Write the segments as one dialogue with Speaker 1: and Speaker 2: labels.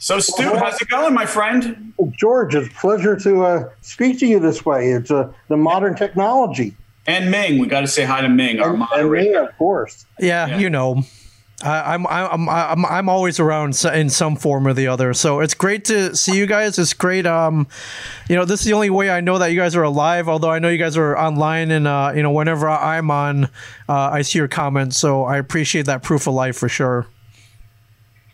Speaker 1: So, Stu, how's it going, my friend?
Speaker 2: George, it's a pleasure to uh, speak to you this way. It's uh, the modern technology.
Speaker 1: And Ming, we got to say hi to Ming, our
Speaker 2: And, and
Speaker 1: moderator.
Speaker 2: me, of course.
Speaker 3: Yeah,
Speaker 1: Yeah.
Speaker 3: you know, I, I'm I'm I'm I'm always around in some form or the other. So it's great to see you guys. It's great. Um, you know, this is the only way I know that you guys are alive. Although I know you guys are online, and uh, you know, whenever I'm on, uh, I see your comments. So I appreciate that proof of life for sure.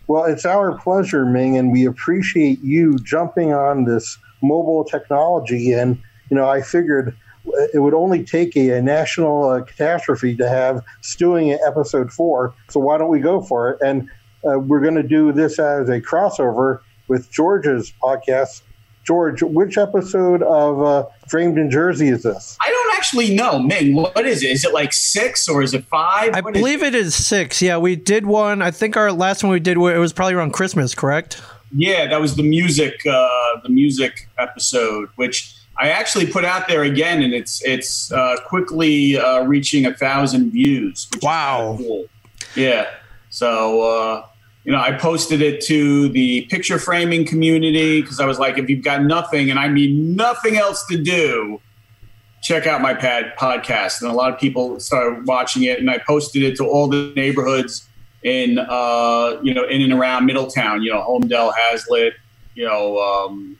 Speaker 2: Well, it's our pleasure, Ming, and we appreciate you jumping on this mobile technology. And, you know, I figured it would only take a, a national uh, catastrophe to have stewing at episode four. So why don't we go for it? And uh, we're going to do this as a crossover with George's podcast. George, which episode of uh, Framed in Jersey is this?
Speaker 1: I don't actually know, Ming. What is it? Is it like six or is it five?
Speaker 3: I
Speaker 1: What is
Speaker 3: believe it is six. Yeah, we did one. I think our last one we did it was probably around Christmas, correct?
Speaker 1: Yeah, that was the music, uh, the music episode, which I actually put out there again, and it's it's uh, quickly uh, reaching a thousand views. Which
Speaker 3: Wow.
Speaker 1: cool. Yeah. So uh, you know, I posted it to the picture framing community because I was like, if you've got nothing, and I mean nothing else to do, check out my pad podcast. And a lot of people started watching it, and I posted it to all the neighborhoods in uh, you know in and around Middletown. You know, Holmdel, Hazlet, you know, um,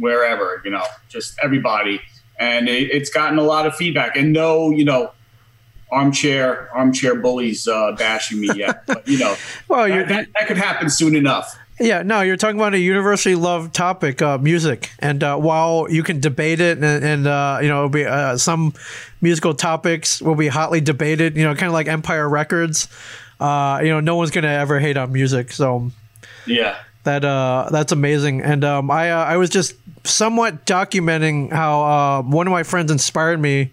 Speaker 1: wherever. You know, just everybody, and it, it's gotten a lot of feedback. And no, you know. Armchair, armchair bullies uh, bashing me yet, but you know
Speaker 3: Well,
Speaker 1: that, that, that could happen soon enough.
Speaker 3: Yeah, no, you're talking about a universally loved topic, uh, music, and uh, while you can debate it, and, and uh, you know, it'll be uh, some musical topics will be hotly debated, you know, kind of like Empire Records. Uh, you know, no one's gonna ever hate on music, so
Speaker 1: Yeah,
Speaker 3: that uh, that's amazing. And um, I uh, I was just somewhat documenting how uh, one of my friends inspired me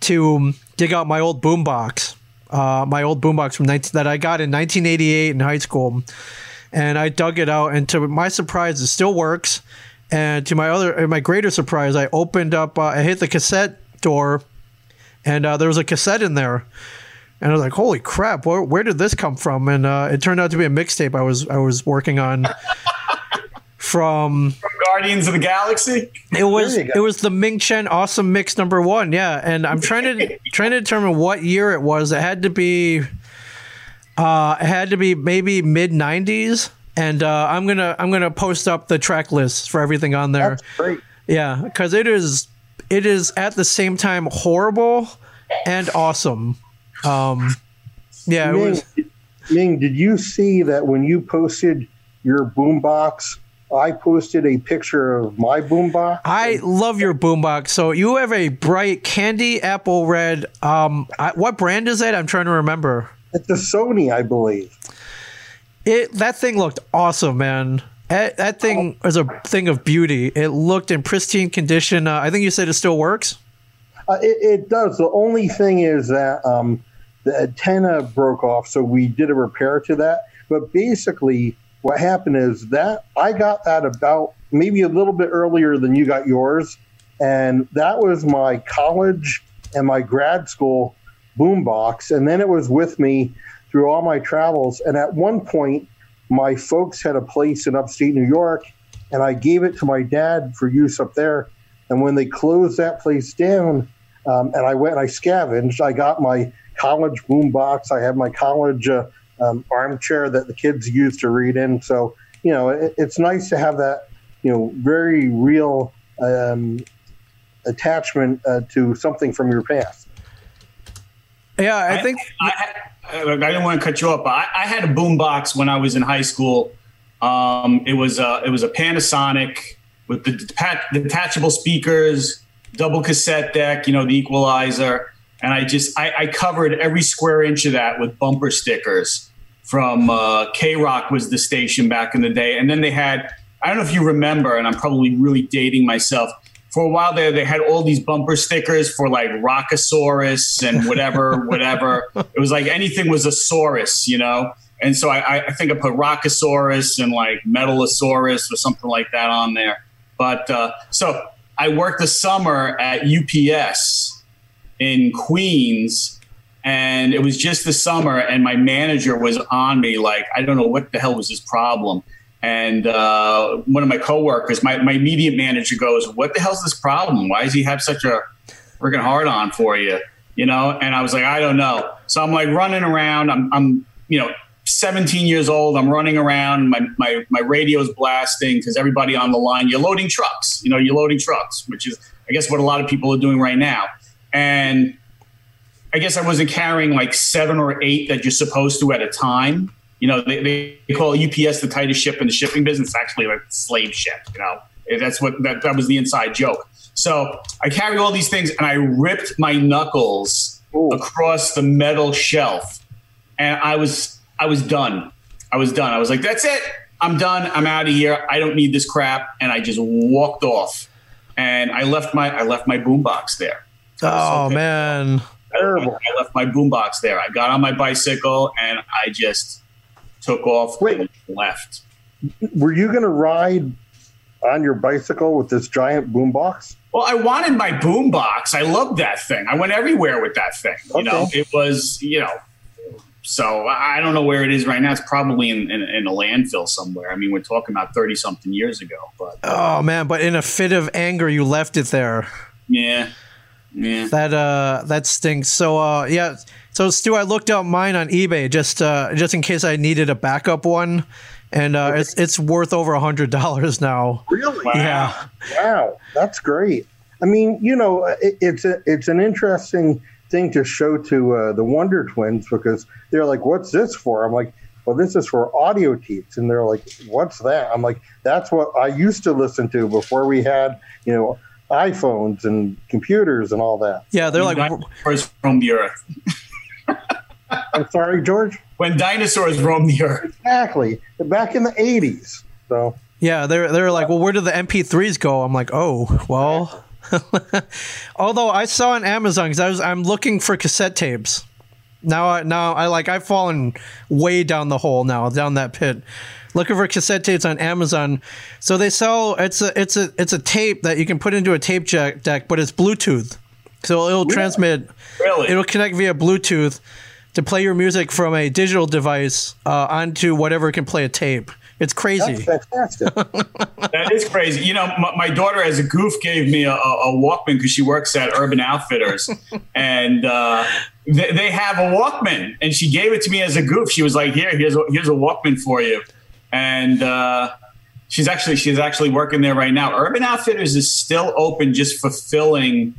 Speaker 3: to dig out my old boombox, uh, my old boombox from 19, that I got in 1988 in high school, and I dug it out. And to my surprise, it still works. And to my other, my greater surprise, I opened up, uh, I hit the cassette door, and uh, there was a cassette in there. And I was like, "Holy crap! Where, where did this come from?" And uh, it turned out to be a mixtape I was I was working on from
Speaker 1: from Guardians of the Galaxy.
Speaker 3: it was
Speaker 2: There you go.
Speaker 3: it was the Ming Chen Awesome Mix number one, yeah. And I'm trying to trying to determine what year it was. It had to be, uh, it had to be maybe mid '90s. And uh, I'm gonna I'm gonna post up the track list for everything on there.
Speaker 2: That's great.
Speaker 3: Yeah, because it is it is at the same time horrible and awesome. Um, yeah, it
Speaker 2: Ming,
Speaker 3: was.
Speaker 2: Ming, did you see that when you posted your boombox, I posted a picture of my boombox?
Speaker 3: I love your boombox. So you have a bright candy apple red. Um, I, what brand is it? I'm trying to remember.
Speaker 2: It's a Sony, I believe.
Speaker 3: It that thing looked awesome, man. That, that thing is a thing of beauty. It looked in pristine condition. Uh, I think you said it still works.
Speaker 2: Uh, it, it does. The only thing is that um, the antenna broke off, so we did a repair to that. But basically, what happened is that I got that about maybe a little bit earlier than you got yours, and that was my college and my grad school boombox, and then it was with me through all my travels. And at one point, my folks had a place in upstate New York, and I gave it to my dad for use up there. And when they closed that place down, um, and I went and I scavenged, I got my college boombox. I had my college uh, um, armchair that the kids used to read in. So, you know, it, it's nice to have that, you know, very real um, attachment uh, to something from your past.
Speaker 3: Yeah, I think
Speaker 1: I, I, I didn't want to cut you off, but I, I had a boombox when I was in high school. Um, it was a, it was a Panasonic with the detachable speakers, double cassette deck, you know, the equalizer, and I just I, I covered every square inch of that with bumper stickers from uh, K Rock was the station back in the day, and then they had I don't know if you remember, and I'm probably really dating myself. For a while there, they had all these bumper stickers for like Rockosaurus and whatever, whatever. It was like anything was a saurus, you know. And so I, I think I put Rockosaurus and like Metalosaurus or something like that on there. But uh, so I worked the summer at UPS in Queens, and it was just the summer, and my manager was on me like I don't know what the hell was his problem, And uh, one of my coworkers, my, my immediate manager goes, What the hell's this problem? Why does he have such a freaking hard on for you? You know? And I was like, I don't know. So I'm like running around. I'm, I'm you know, 17 years old. I'm running around. My, my, my radio's blasting because everybody on the line, you're loading trucks. You know, you're loading trucks, which is, I guess, what a lot of people are doing right now. And I guess I wasn't carrying like seven or eight that you're supposed to at a time. You know, they, they call UPS the tightest ship in the shipping business. It's actually like slave ship. You know, that's what that, that was the inside joke. So I carry all these things and I ripped my knuckles Ooh. across the metal shelf, and I was I was done. I was done. I was like, that's it. I'm done. I'm out of here. I don't need this crap. And I just walked off. And I left my I left my boombox there.
Speaker 3: Oh so man.
Speaker 1: Terrible. I left my boombox there. I got on my bicycle and I just took off Wait. left.
Speaker 2: Were you going to ride on your bicycle with this giant boombox?
Speaker 1: Well, I wanted my boombox. I loved that thing. I went everywhere with that thing. You okay. know, it was, you know, so I don't know where it is right now. It's probably in, in, in a landfill somewhere. I mean, we're talking about 30 something years ago, but.
Speaker 3: Oh man, but in a fit of anger, you left it there.
Speaker 1: Yeah. Yeah.
Speaker 3: That uh that stinks. So uh yeah. So Stu, I looked up mine on eBay just uh just in case I needed a backup one, and uh, it's it's worth over a hundred dollars now.
Speaker 2: Really?
Speaker 3: Wow. Yeah.
Speaker 2: Wow, that's great. I mean, you know, it, it's a it's an interesting thing to show to uh, the Wonder Twins because they're like, "What's this for?" I'm like, "Well, this is for audio teats," and they're like, "What's that?" I'm like, "That's what I used to listen to before we had, you know." iPhones and computers and all that.
Speaker 3: Yeah, they're like
Speaker 1: dinosaurs roam the earth.
Speaker 2: I'm sorry, George.
Speaker 1: When dinosaurs roamed the earth.
Speaker 2: Exactly. Back in the '80s. So.
Speaker 3: Yeah, they're they're like, well, where do the MP3s go? I'm like, oh, well. Although I saw on Amazon because I was I'm looking for cassette tapes. Now I now I like I've fallen way down the hole now down that pit looking for cassette tapes on Amazon. So they sell it's a it's a it's a tape that you can put into a tape jack deck, but it's Bluetooth. So it'll yeah. transmit.
Speaker 1: Really?
Speaker 3: It'll connect via Bluetooth to play your music from a digital device uh, onto whatever can play a tape. It's crazy.
Speaker 2: That's fantastic.
Speaker 1: that is crazy. You know, my, my, daughter, as a goof, gave me a, a Walkman because she works at Urban Outfitters, and uh, they, they, have a Walkman, and she gave it to me as a goof. She was like, "Here, here's a, here's a Walkman for you." and uh, she's actually she's actually working there right now. Urban Outfitters is still open, just fulfilling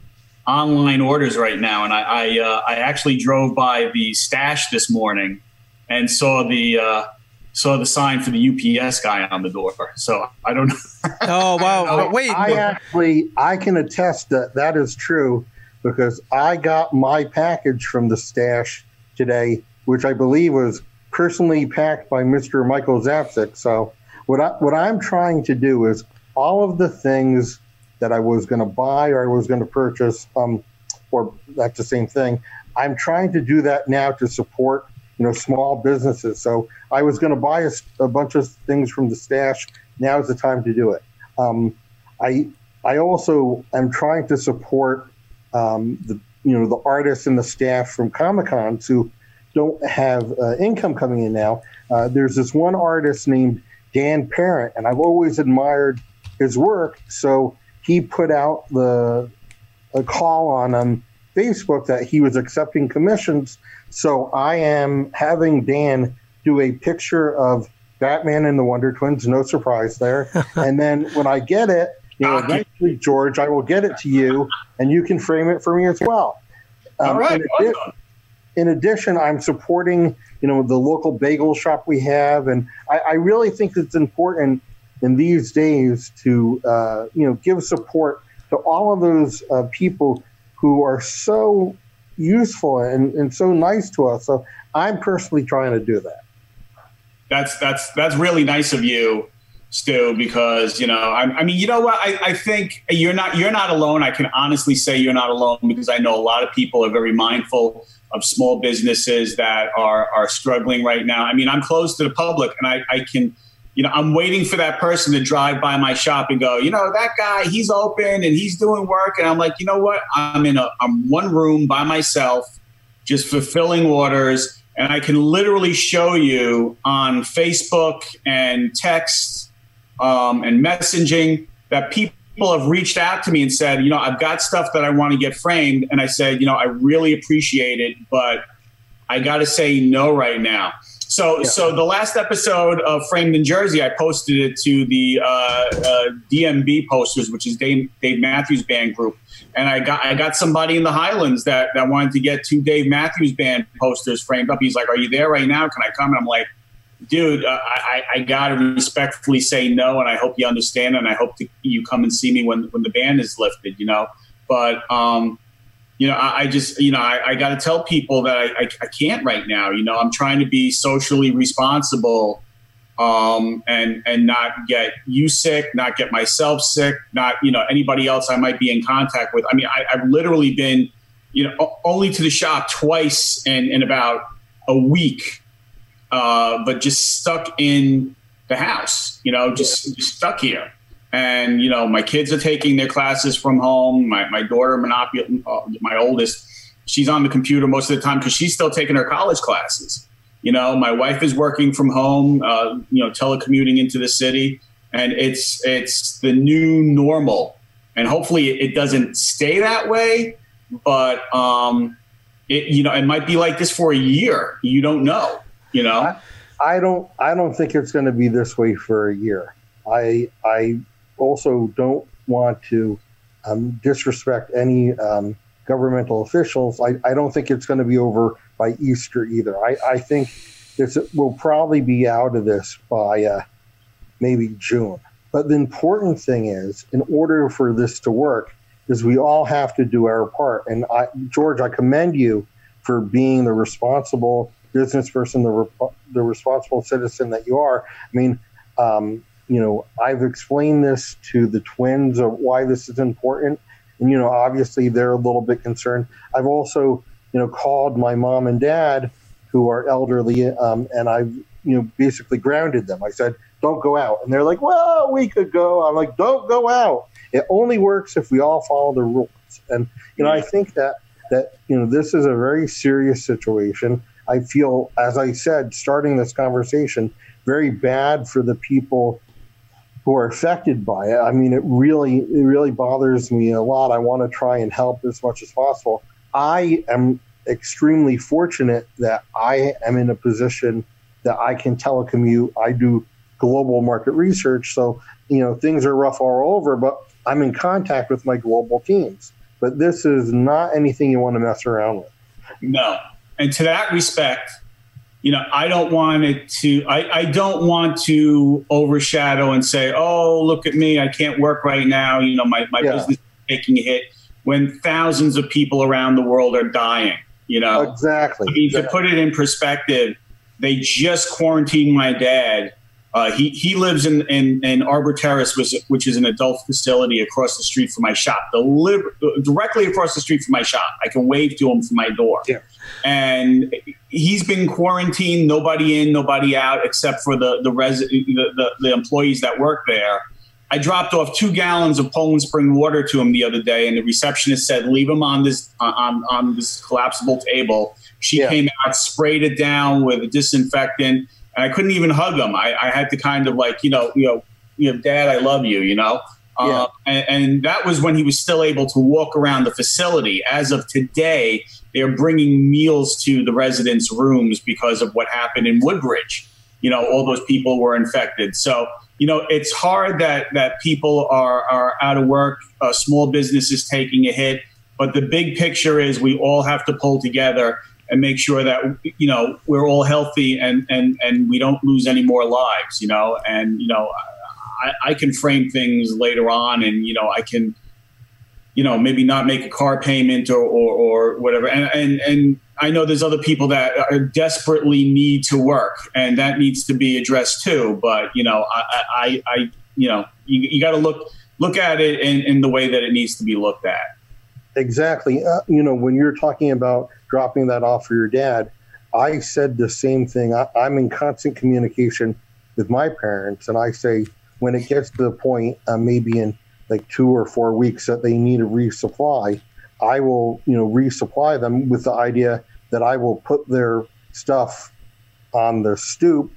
Speaker 1: online orders right now. And I I, uh, I actually drove by the stash this morning and saw the uh, saw the sign for the UPS guy on the door. So I don't know.
Speaker 3: Oh wow! Wait,
Speaker 2: I actually I can attest that that is true because I got my package from the stash today, which I believe was personally packed by Mr. Michael Zapcic. So what I, what I'm trying to do is all of the things that I was going to buy or I was going to purchase, um, or that's the same thing. I'm trying to do that now to support you know small businesses. So I was going to buy a, a, bunch of things from the stash. Now is the time to do it. Um, I I also am trying to support um, the you know the artists and the staff from Comic Con who don't have uh, income coming in now. Uh, there's this one artist named Dan Parent, and I've always admired his work. So he put out the a call on um, Facebook that he was accepting commissions. So I am having Dan do a picture of Batman and the Wonder Twins. No surprise there. and then when I get it, you know, eventually, George, I will get it to you, and you can frame it for me as well.
Speaker 1: Um, All right
Speaker 2: in addition, I'm supporting you know the local bagel shop we have, and I, I really think it's important in these days to uh, you know give support to all of those uh, people who are so useful and, and so nice to us. So I'm personally trying to do that.
Speaker 1: That's that's that's really nice of you, Stu. Because you know, I, I mean, you know what? I, I think you're not you're not alone. I can honestly say you're not alone because I know a lot of people are very mindful of small businesses that are are struggling right now. I mean, I'm close to the public, and I, I can, you know, I'm waiting for that person to drive by my shop and go, you know, that guy, he's open and he's doing work, and I'm like, you know what? I'm in a I'm one room by myself, just fulfilling orders. and I can literally show you on Facebook and text um, and messaging that people have reached out to me and said, you know, I've got stuff that I want to get framed. And I said, you know, I really appreciate it, but I got to say no right now. So, yeah. so the last episode of Framed in Jersey, I posted it to the uh, uh, DMB posters, which is Dave, Dave Matthews Band Group, and I got I got somebody in the Highlands that that wanted to get two Dave Matthews Band posters framed up. He's like, "Are you there right now? Can I come?" And I'm like, "Dude, uh, I, I got to respectfully say no, and I hope you understand, and I hope to, you come and see me when when the band is lifted, you know." But um, you know, I, I, just, you know, I, I got to tell people that I, I, I, can't right now. You know, I'm trying to be socially responsible um, and and not get you sick, not get myself sick, not you know anybody else I might be in contact with. I mean, I, have literally been, you know, only to the shop twice in in about a week, uh, but just stuck in the house. You know, just, just stuck here and you know my kids are taking their classes from home. My, my daughter Monopoly, uh, my oldest she's on the computer most of the time because she's still taking her college classes. You know my wife is working from home uh, you know telecommuting into the city. And it's it's the new normal. And hopefully it doesn't stay that way but um it you know it might be like this for a year. You don't know you know?
Speaker 2: I, I don't i don't think it's going to be this way for a year. I i also don't want to um, disrespect any um, governmental officials. I, I, don't think it's going to be over by Easter either. I, I think this will probably be out of this by uh, maybe June. But the important thing is, in order for this to work, is we all have to do our part. And I, George, I commend you for being the responsible business person, the, re- the responsible citizen that you are. I mean, um, you know, I've explained this to the twins of why this is important. And, you know, obviously they're a little bit concerned. I've also, you know, called my mom and dad who are elderly um, and I've, you know, basically grounded them. I said, don't go out. And they're like, well, we could go. I'm like, don't go out. It only works if we all follow the rules. And, you know, I think that, that, you know, this is a very serious situation. I feel, as I said, starting this conversation, very bad for the people who are affected by it. I mean, it really, it really bothers me a lot. I want to try and help as much as possible. I am extremely fortunate that I am in a position that I can telecommute. I do global market research, so you know things are rough all over. But I'm in contact with my global teams. But this is not anything you want to mess around with.
Speaker 1: No, and to that respect, you know, I don't want it to, I, I don't want to overshadow and say, oh, look at me, I can't work right now. You know, my, my yeah. business is taking a hit when thousands of people around the world are dying, you know?
Speaker 2: Exactly.
Speaker 1: I mean, to put it in perspective, they just quarantined my dad uh, he, he lives in, in, in Arbor Terrace, which, which is an adult facility across the street from my shop, Deliver, directly across the street from my shop. I can wave to him from my door. Yeah. And he's been quarantined, nobody in, nobody out, except for the the, res- the, the, the employees that work there. I dropped off two gallons of Poland Spring water to him the other day, and the receptionist said, "Leave him on this uh, on on this collapsible table." She yeah. came out, sprayed it down with a disinfectant and I couldn't even hug him. I, I had to kind of like, you know, you know, you know, Dad, I love you, you know. Yeah. Uh, and, and, that was when he was still able to walk around the facility. As of today, they're bringing meals to the residents' rooms because of what happened in Woodbridge. You know, all those people were infected. So, you know, it's hard that that people are are out of work. Uh, small businesses taking a hit, but the big picture is we all have to pull together and make sure that you know we're all healthy and and and we don't lose any more lives you know and you know I, I can frame things later on and you know I can you know maybe not make a car payment or or, or whatever. And, and and I know there's other people that desperately need to work and that needs to be addressed too. But you know I I, I you know you, you got to look look at it in, in the way that it needs to be looked at.
Speaker 2: Exactly. Uh, you know when you're talking about dropping that off for your dad, I said the same thing. I, I'm in constant communication with my parents, and I say when it gets to the point, uh, maybe in like two or four weeks, that they need a resupply, I will, you know, resupply them with the idea that I will put their stuff on the stoop,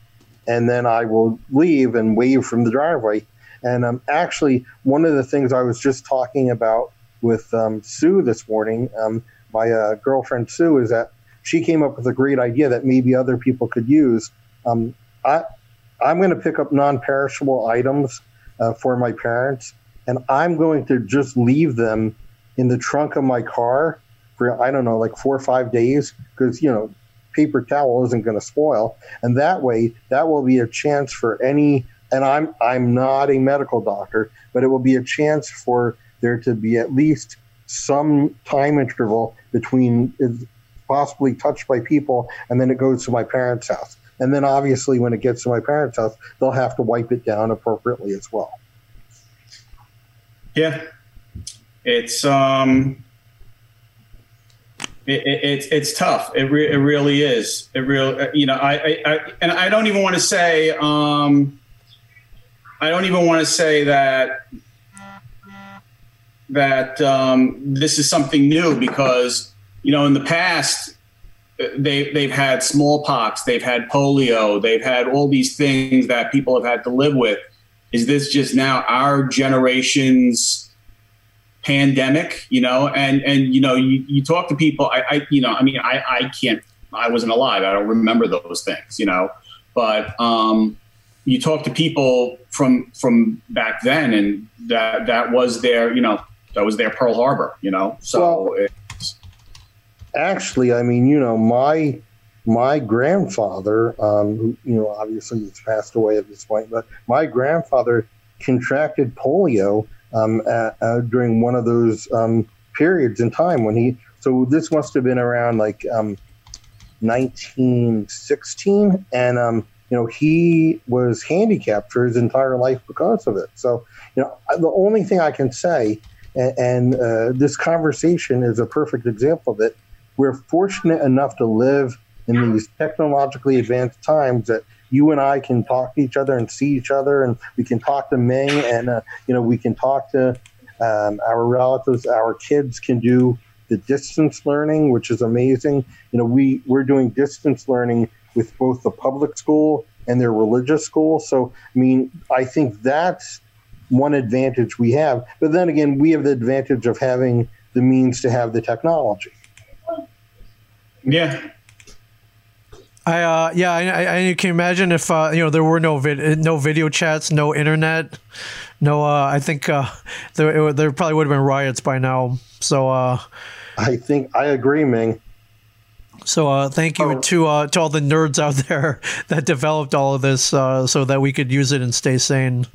Speaker 2: and then I will leave and wave from the driveway. And um, actually, one of the things I was just talking about with um, Sue this morning, um, my uh, girlfriend Sue, is that she came up with a great idea that maybe other people could use. Um, I, I'm going to pick up non perishable items uh, for my parents, and I'm going to just leave them in the trunk of my car for, I don't know, like four or five days because, you know, paper towel isn't going to spoil. And that way, that will be a chance for any, and I'm, I'm not a medical doctor, but it will be a chance for there to be at least some time interval between possibly touched by people and then it goes to my parents' house. And then obviously, when it gets to my parents' house, they'll have to wipe it down appropriately as well.
Speaker 1: Yeah, it's um, it, it, it's it's tough. It re- it really is. It real you know I, I, I and I don't even want to say um, I don't even want to say that that um, this is something new because you know in the past they they've had smallpox, they've had polio, they've had all these things that people have had to live with. Is this just now our generation's pandemic? You know, and and you know, you, you talk to people. I, I you know, I mean, I I can't. I wasn't alive. I don't remember those things. You know, but um, you talk to people from from back then, and that that was their you know that was their Pearl Harbor. You know, so. Well, it,
Speaker 2: actually, I mean, you know, my my grandfather, um, who you know, obviously he's passed away at this point, but my grandfather contracted polio um, at, uh, during one of those um, periods in time when he. So this must have been around like 1916, um, and um, you know he was handicapped for his entire life because of it. So you know, the only thing I can say, and, and uh, this conversation is a perfect example of it we're fortunate enough to live in these technologically advanced times that you and I can talk to each other and see each other, and we can talk to Ming, and uh, you know we can talk to um, our relatives. Our kids can do the distance learning, which is amazing. You know, we we're doing distance learning with both the public school and their religious school. So, I mean, I think that's one advantage we have. But then again, we have the advantage of having the means to have the technology.
Speaker 1: Yeah.
Speaker 3: I uh yeah I, I can imagine if uh you know there were no vid- no video chats no internet no uh I think uh there there probably would have been riots by now so uh
Speaker 2: I think I agree Ming
Speaker 3: so uh thank you oh. to uh to all the nerds out there that developed all of this uh so that we could use it and stay sane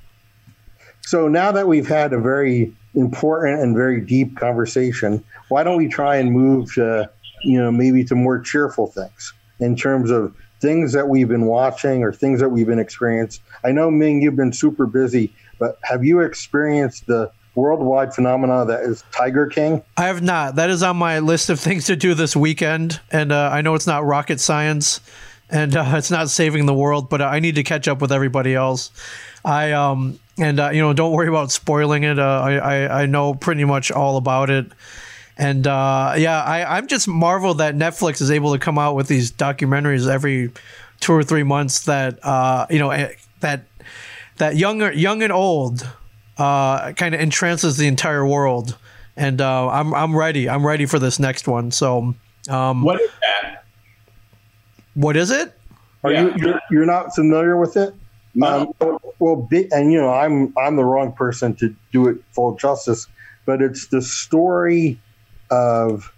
Speaker 2: so now that we've had a very important and very deep conversation why don't we try and move to you know, maybe to more cheerful things in terms of things that we've been watching or things that we've been experienced. I know Ming, you've been super busy, but have you experienced the worldwide phenomena that is Tiger King?
Speaker 3: I have not. That is on my list of things to do this weekend, and uh, I know it's not rocket science, and uh, it's not saving the world, but I need to catch up with everybody else. I um and uh, you know don't worry about spoiling it. Uh, I, I I know pretty much all about it. And uh, yeah, I, I'm just marveled that Netflix is able to come out with these documentaries every two or three months that uh, you know eh, that that young young and old uh, kind of entrances the entire world. And uh, I'm I'm ready. I'm ready for this next one. So um,
Speaker 1: what is that?
Speaker 3: What is it?
Speaker 2: Are yeah. you you're, you're, not familiar with it?
Speaker 1: No.
Speaker 2: Um, well, and you know, I'm I'm the wrong person to do it full justice, but it's the story of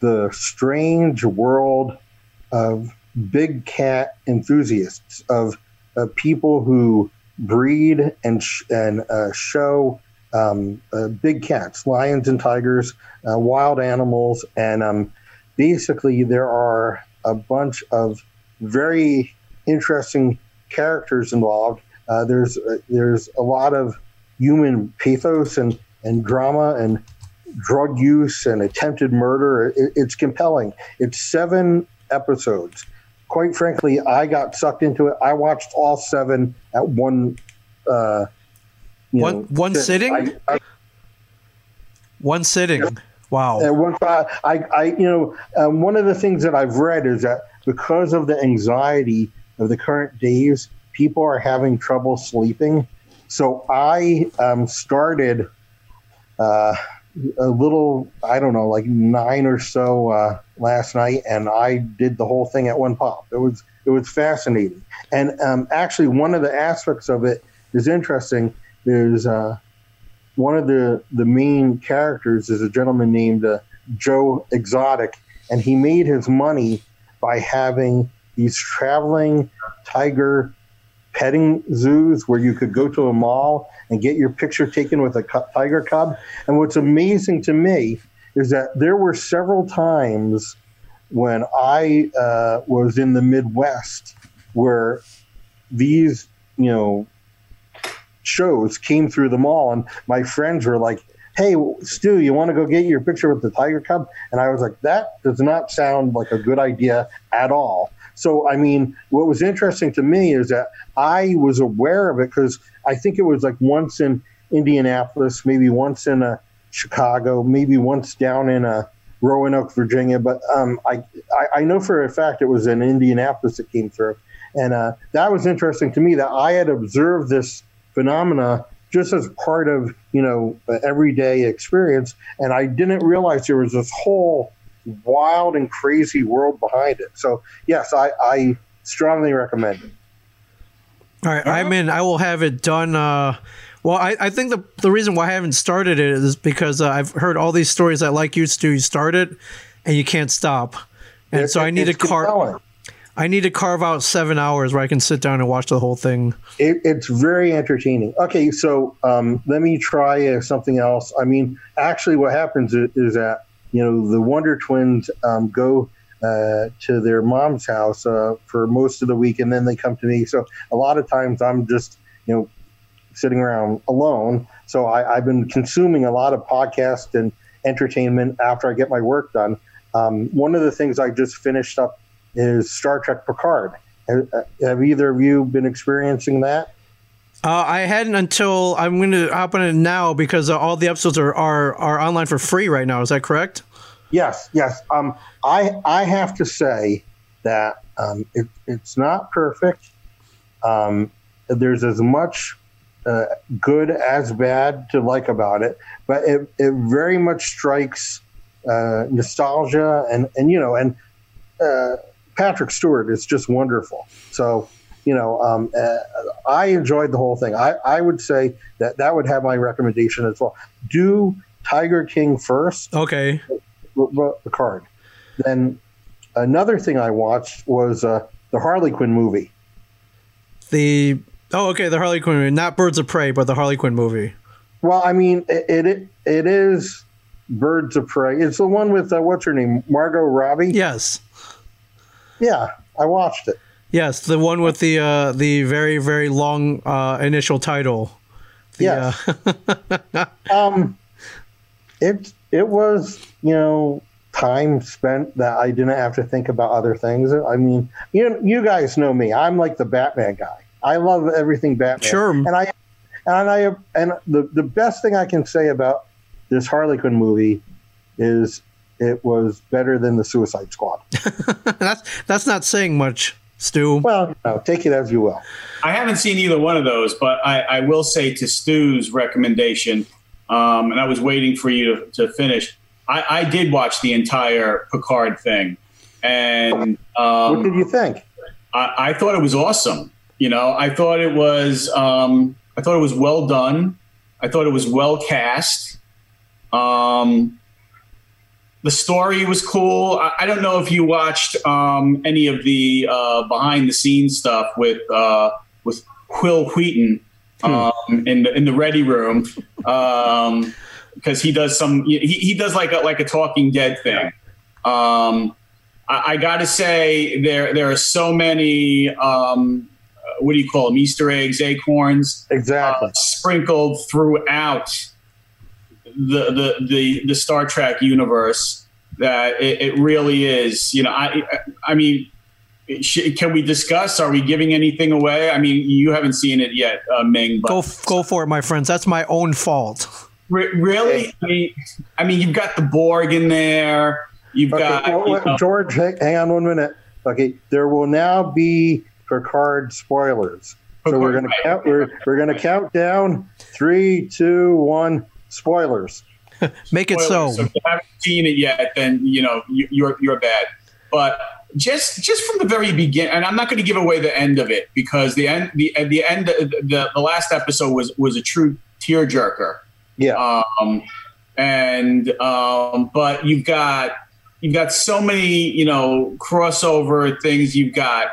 Speaker 2: the strange world of big cat enthusiasts, of, of people who breed and sh- and uh, show um, uh, big cats, lions and tigers, uh, wild animals, and um, basically there are a bunch of very interesting characters involved. Uh, there's uh, there's a lot of human pathos and and drama and drug use and attempted murder. It, it's compelling. It's seven episodes. Quite frankly, I got sucked into it. I watched all seven at one. Uh,
Speaker 3: one know, one sitting. I, I, one sitting. Wow.
Speaker 2: One, I, I, you know, um, one of the things that I've read is that because of the anxiety of the current days, people are having trouble sleeping. So I um, started uh, a little, I don't know, like nine or so uh, last night, and I did the whole thing at one pop. It was it was fascinating, and um, actually one of the aspects of it is interesting. There's uh, one of the the main characters is a gentleman named uh, Joe Exotic, and he made his money by having these traveling tiger petting zoos where you could go to a mall and get your picture taken with a tiger cub. And what's amazing to me is that there were several times when I uh, was in the Midwest where these, you know, shows came through the mall, and my friends were like, "Hey, Stu, you want to go get your picture with the tiger cub?" And I was like, "That does not sound like a good idea at all." So, I mean, what was interesting to me is that I was aware of it because I think it was like once in Indianapolis, maybe once in a uh, Chicago, maybe once down in a uh, Roanoke, Virginia. But um, I, I, I know for a fact it was in Indianapolis that came through, and uh, that was interesting to me that I had observed this phenomena just as part of you know everyday experience, and I didn't realize there was this whole wild and crazy world behind it. So yes, I, I strongly recommend it.
Speaker 3: All right, I'm in. I will have it done. Uh, well, I, I think the the reason why I haven't started it is because uh, I've heard all these stories that like you to you start it and you can't stop, and so I need to carve. I need to carve out seven hours where I can sit down and watch the whole thing.
Speaker 2: It, it's very entertaining. Okay, so um, let me try uh, something else. I mean, actually, what happens is, is that you know, the Wonder Twins um, go uh, to their mom's house uh, for most of the week, and then they come to me. So a lot of times I'm just, you know, sitting around alone. So I, have been consuming a lot of podcast and entertainment after I get my work done. Um, one of the things I just finished up is Star Trek Picard. Have, have either of you been experiencing that?
Speaker 3: Uh, I hadn't until I'm going to hop on it now because uh, all the episodes are, are are online for free right now. Is that correct?
Speaker 2: Yes, yes. Um, I I have to say that um, it, it's not perfect. Um, there's as much uh, good as bad to like about it, but it, it very much strikes uh, nostalgia and and you know and uh, Patrick Stewart is just wonderful. So you know, um, uh, I enjoyed the whole thing. I, I would say that that would have my recommendation as well. Do Tiger King first.
Speaker 3: Okay.
Speaker 2: The card. Then another thing I watched was uh, the Harley Quinn movie.
Speaker 3: The oh, okay, the Harley Quinn movie, not Birds of Prey, but the Harley Quinn movie.
Speaker 2: Well, I mean, it it, it is Birds of Prey. It's the one with uh, what's her name, Margot Robbie.
Speaker 3: Yes.
Speaker 2: Yeah, I watched it.
Speaker 3: Yes, the one with the uh, the very very long uh, initial title.
Speaker 2: The, yes. Uh, um, it it was you know time spent that I didn't have to think about other things. I mean, you you guys know me. I'm like the Batman guy. I love everything Batman.
Speaker 3: Sure.
Speaker 2: And I and I and the the best thing I can say about this Harley Quinn movie is it was better than the Suicide Squad.
Speaker 3: that's that's not saying much. Stu?
Speaker 2: Well, no, take it as you will.
Speaker 1: I haven't seen either one of those, but I, I will say to Stu's recommendation, um, and I was waiting for you to, to finish. I, I, did watch the entire Picard thing, and um,
Speaker 2: what did you think?
Speaker 1: I, I, thought it was awesome. You know, I thought it was um, I thought it was well done. I thought it was well cast. Um, the story was cool. I, I don't know if you watched um, any of the uh, behind the scenes stuff with uh, with Wil Wheaton hmm. um, hmm. in the in the Ready Room because um, he does some he, he does like a, like a Talking Dead thing. Um, I, I got to say there there are so many um, what do you call them Easter eggs acorns
Speaker 2: exactly uh,
Speaker 1: sprinkled throughout the the the, the Star Trek universe that it, it really is. You know, I I mean. can we discuss? Are we giving anything away? I mean, you haven't seen it yet, uh, Ming.
Speaker 3: But go go for it, my friends. That's my own fault.
Speaker 1: Re- really? I mean, I mean, you've got the Borg in there. You've okay, got
Speaker 2: well, you know,
Speaker 1: George.
Speaker 2: Hang on one minute. Okay, there will now be Picard spoilers. So we're gonna count. We're, we're gonna count down. Three, two, one. Spoilers.
Speaker 3: Make it
Speaker 1: Spoilers.
Speaker 3: so.
Speaker 1: if you haven't seen it yet, then you know you, you're you're bad. But just just from the very beginning, and I'm not going to give away the end of it because the end the the end the, the last episode was was a true tearjerker.
Speaker 2: Yeah.
Speaker 1: Um, and um, but you've got you've got so many you know crossover things. You've got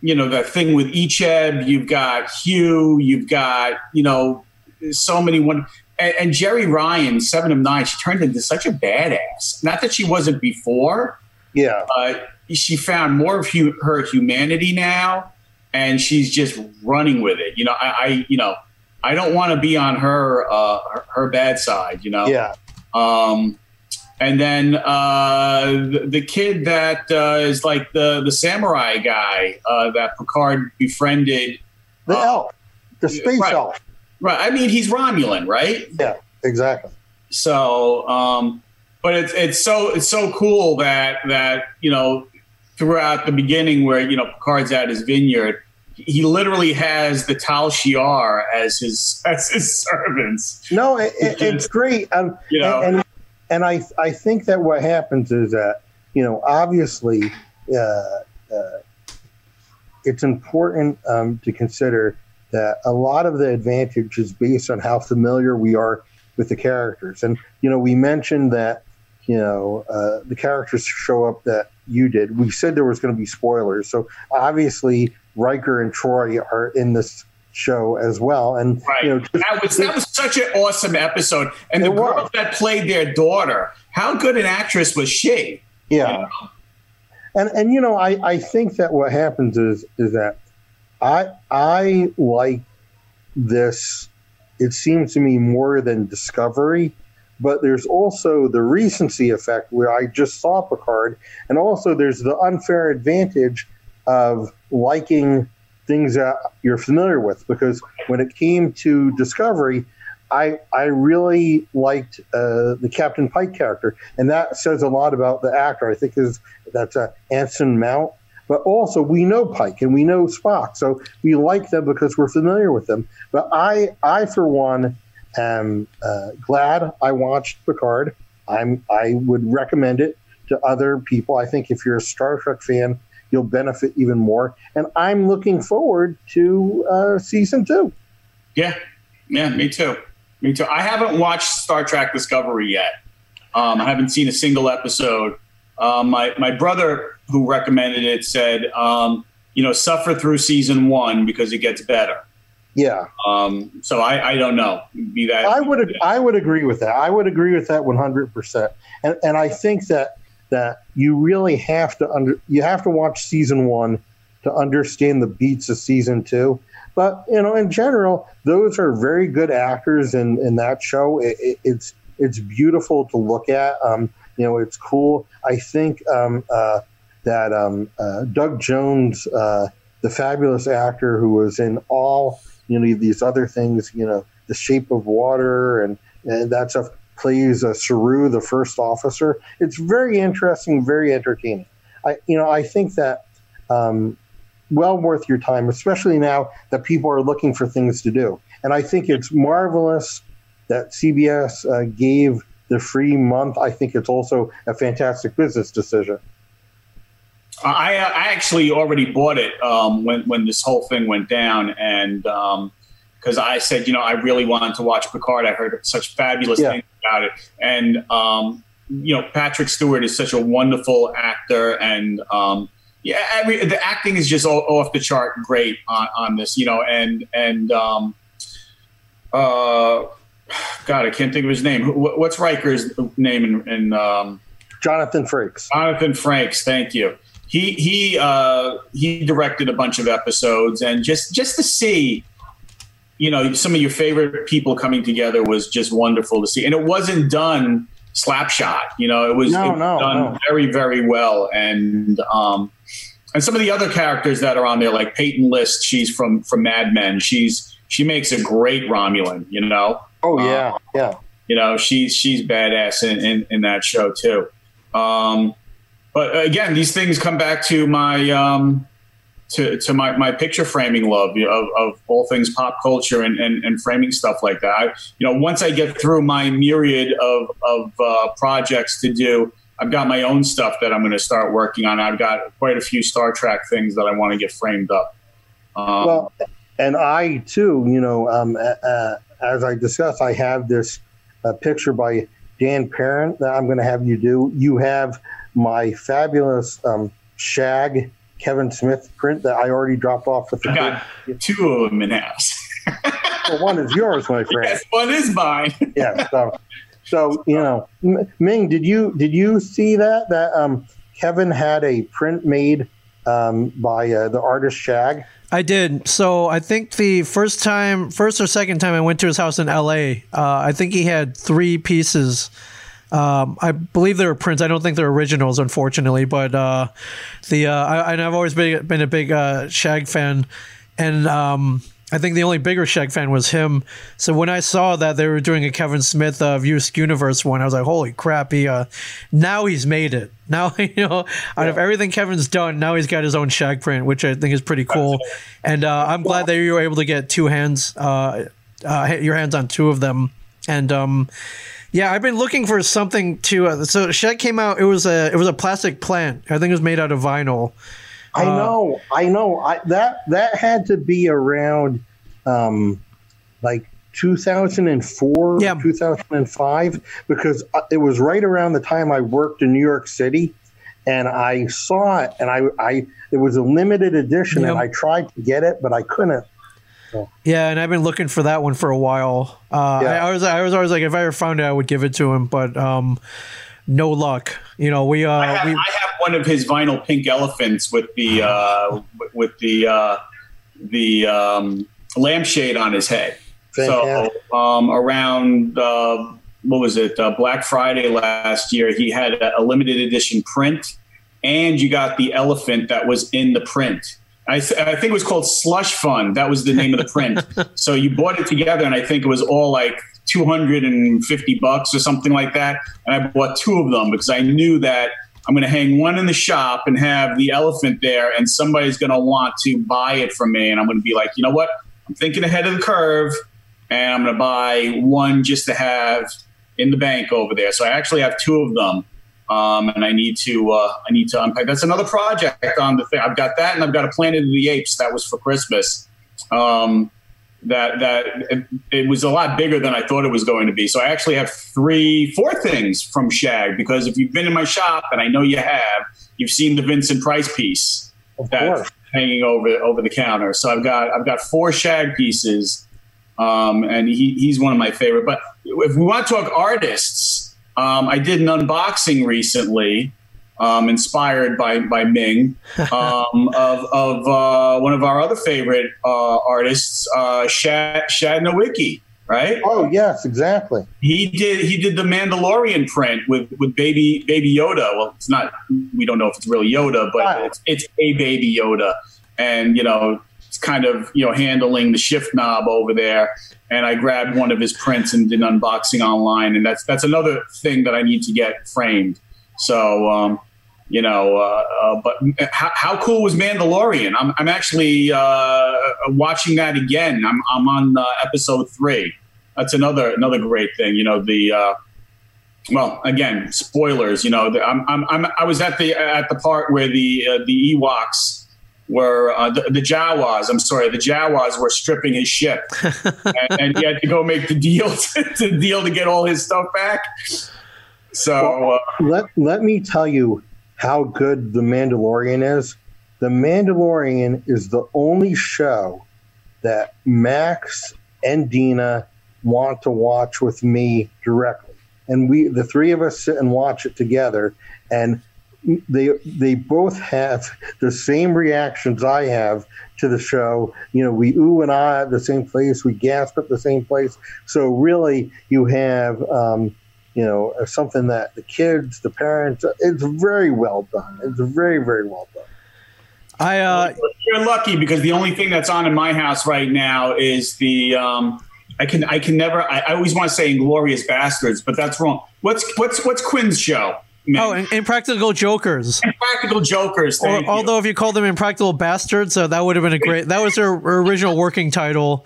Speaker 1: you know that thing with Icheb. You've got Hugh. You've got you know so many one. And, and Jeri Ryan, Seven of Nine, she turned into such a badass. Not that she wasn't before,
Speaker 2: yeah.
Speaker 1: but she found more of hu- her humanity now, and she's just running with it. You know, I, I you know, I don't want to be on her, uh, her her bad side. You know,
Speaker 2: Yeah.
Speaker 1: um, and then uh, the, the kid that uh, is like the the samurai guy uh, that Picard befriended.
Speaker 2: The
Speaker 1: Uh,
Speaker 2: elf. The space
Speaker 1: right.
Speaker 2: elf.
Speaker 1: Right. I mean, he's Romulan, right?
Speaker 2: Yeah. Exactly.
Speaker 1: So, um, but it's it's so it's so cool that that you know throughout the beginning where you know Picard's at his vineyard, he literally has the Tal Shiar as his as his servants.
Speaker 2: No, it, it, it's great. Um,
Speaker 1: You know.
Speaker 2: and, and and I I think that what happens is that you know obviously uh, uh, it's important um, to consider that a lot of the advantage is based on how familiar we are with the characters, and you know we mentioned that you know uh, the characters show up that you did. We said there was going to be spoilers, so obviously Riker and Troi are in this show as well, and
Speaker 1: Right.
Speaker 2: you know just
Speaker 1: That was that was such an awesome episode, and the girl
Speaker 2: was.
Speaker 1: that played their daughter, how good an actress was she?
Speaker 2: yeah. and and you know I, I think that what happens is is that I I like this it seems to me more than discovery but there's also the recency effect where I just saw Picard and also there's the unfair advantage of liking things that you're familiar with because when it came to discovery I I really liked uh, the Captain Pike character and that says a lot about the actor I think is that's uh, Anson Mount. But also, we know Pike and we know Spock, so we like them because we're familiar with them. But I, I for one, am uh, glad I watched Picard. I'm, I would recommend it to other people. I think if you're a Star Trek fan, you'll benefit even more. And I'm looking forward to uh, season two.
Speaker 1: Yeah, yeah, me too. Me too. I haven't watched Star Trek Discovery yet. Um, I haven't seen a single episode. Um, my my brother, who recommended it, said, um, you know, suffer through season one because it gets better.
Speaker 2: Yeah,
Speaker 1: Um, so I, I don't know. Be that
Speaker 2: I would I would agree with that. I would agree with that 100. percent And and I think that that you really have to under you have to watch season one to understand the beats of season two. But you know, in general, those are very good actors in in that show. It, it, it's it's beautiful to look at. Um, you know, it's cool. I think um, uh, that um, uh, Doug Jones, uh, the fabulous actor who was in all you know these other things, you know, The Shape of Water and and that stuff, plays uh, Saru, the first officer. It's very interesting, very entertaining. I you know I think that. Um, well worth your time, especially now that people are looking for things to do. And I think it's marvelous that CBS uh, gave the free month. I think it's also a fantastic business decision.
Speaker 1: I, I actually already bought it um, when when this whole thing went down, and because I said, you know, I really wanted to watch Picard. I heard such fabulous
Speaker 2: Yeah.
Speaker 1: things about it, and um, you know, Patrick Stewart is such a wonderful actor, and um, yeah, every the acting is just all, off the chart great on, on this, you know, and and um, uh, God, I can't think of his name. What's Riker's name in, in um,
Speaker 2: Jonathan Frakes.
Speaker 1: Jonathan Frakes, thank you. He he uh, he directed a bunch of episodes, and just just to see, you know, some of your favorite people coming together was just wonderful to see. And it wasn't done slapshot, you know, it was,
Speaker 2: No,
Speaker 1: it was
Speaker 2: no,
Speaker 1: done
Speaker 2: no.
Speaker 1: very very well. And um, and some of the other characters that are on there, like Peyton List, she's from from Mad Men. She's she makes a great Romulan, you know.
Speaker 2: Oh yeah, yeah.
Speaker 1: You know, she's she's badass in, in, in that show too. Um, but again, these things come back to my um, to, to my, my picture framing love of, of all things pop culture and, and, and framing stuff like that. I, you know, once I get through my myriad of, of uh, projects to do, I've got my own stuff that I'm going to start working on. I've got quite a few Star Trek things that I want to get framed up.
Speaker 2: Um, well, and I too, you know, um, uh, as I discussed, I have this uh, picture by Dan Parent that I'm going to have you do. You have my fabulous um, shag Kevin Smith print that I already dropped off with the
Speaker 1: I got kid. two of them in house.
Speaker 2: well, one is yours, my friend.
Speaker 1: Yes, one is mine.
Speaker 2: yeah. So, so you know, Ming, did you did you see that that um, Kevin had a print made um, by uh, the artist Shag?
Speaker 3: I did. So I think the first time, first or second time I went to his house in L.A., uh, I think he had three pieces um, I believe they were prints. I don't think they're originals, unfortunately. But uh, the uh, I, have always been been a big uh, Shag fan, and um, I think the only bigger Shag fan was him. So when I saw that they were doing a Kevin Smith uh, Universe one, I was like, "Holy crap!" He uh, now he's made it. Now you know, out yeah. of everything Kevin's done, now he's got his own Shag print, which I think is pretty cool. And uh, I'm glad that you were able to get two hands, uh, uh, your hands on two of them, and um, yeah, I've been looking for something to. Uh, so Shag came out. It was a it was a plastic plant. I think it was made out of vinyl.
Speaker 2: I uh, know, I know. I, that that had to be around, um, like 2004, yeah. 2005, because uh, it was right around the time I worked in New York City, and I saw it, and I, I it was a limited edition, yep. and I tried to get it, but I couldn't.
Speaker 3: Yeah, and I've been looking for that one for a while. Uh, yeah. I, I, was I was always like, if I ever found it, I would give it to him, but um, no luck. You know, we. Uh, I,
Speaker 1: have,
Speaker 3: we
Speaker 1: I have one of his vinyl pink elephants with the uh, with the uh, the um, lampshade on his head. So um, around uh, what was it uh, Black Friday last year, he had a, a limited edition print, and you got the elephant that was in the print. I, th- I, think it was called Slush Fund. That was the name of the print. so you bought it together, and I think it was all like 250 bucks or something like that. And I bought two of them because I knew that I'm going to hang one in the shop and have the elephant there, and somebody's going to want to buy it from me. And I'm going to be like, you know what? I'm thinking ahead of the curve, and I'm going to buy one just to have in the bank over there. So I actually have two of them um, and I need to uh, I need to unpack. That's another project on the thing. I've got that, and I've got a Planet of the Apes that was for Christmas. Um, that that it, it, was a lot bigger than I thought it was going to be. So I actually have three, four things from Shag because if you've been in my shop, and I know you have, you've seen the Vincent Price piece that's hanging over over the counter. So I've got I've got four Shag pieces, um, and he, he's one of my favorite. But if we want to talk artists um, I did an unboxing recently, um, inspired by by Ming, um, of of uh, one of our other favorite uh, artists, uh, Shad Shad Nowicki, right?
Speaker 2: Oh yes, exactly.
Speaker 1: He did he did the Mandalorian print with with baby baby Yoda. Well, it's not. We don't know if it's really Yoda, but it's, it's a baby Yoda, and you know it's kind of you know handling the shift knob over there and I grabbed one of his prints and did an unboxing online, and that's that's another thing that I need to get framed. So, um, you know, uh, uh, but how, how, cool was Mandalorian? I'm, I'm actually uh, watching that again. I'm I'm on uh, episode three. That's another another great thing. You know the. Uh, well, again, spoilers. You know, I'm, I'm, I'm, i was at the at the part where the uh, the Ewoks were uh, the, the, Jawas. I'm sorry, the Jawas were stripping his ship, and, and, he had to go make the deal to, to, deal to get all his stuff back. So
Speaker 2: well, uh, let let me tell you how good the Mandalorian is. The Mandalorian is the only show that Max and Dina want to watch with me directly, and we the three of us sit and watch it together. And they they both have the same reactions I have to the show. You know, we ooh and ah at the same place, we gasp at the same place. So really, you have um, you know something that the kids, the parents, it's very well done. It's very very well done.
Speaker 3: I uh,
Speaker 1: you're lucky because the only thing that's on in my house right now is the. Um, I can I can never I, I always want to say Inglorious Bastards, but that's wrong. What's what's what's Quinn's show?
Speaker 3: Oh, and Impractical Jokers.
Speaker 1: Impractical Jokers.
Speaker 3: Or,
Speaker 1: you.
Speaker 3: although if you called them Impractical Bastards, uh, that would have been a great. That was their original working title,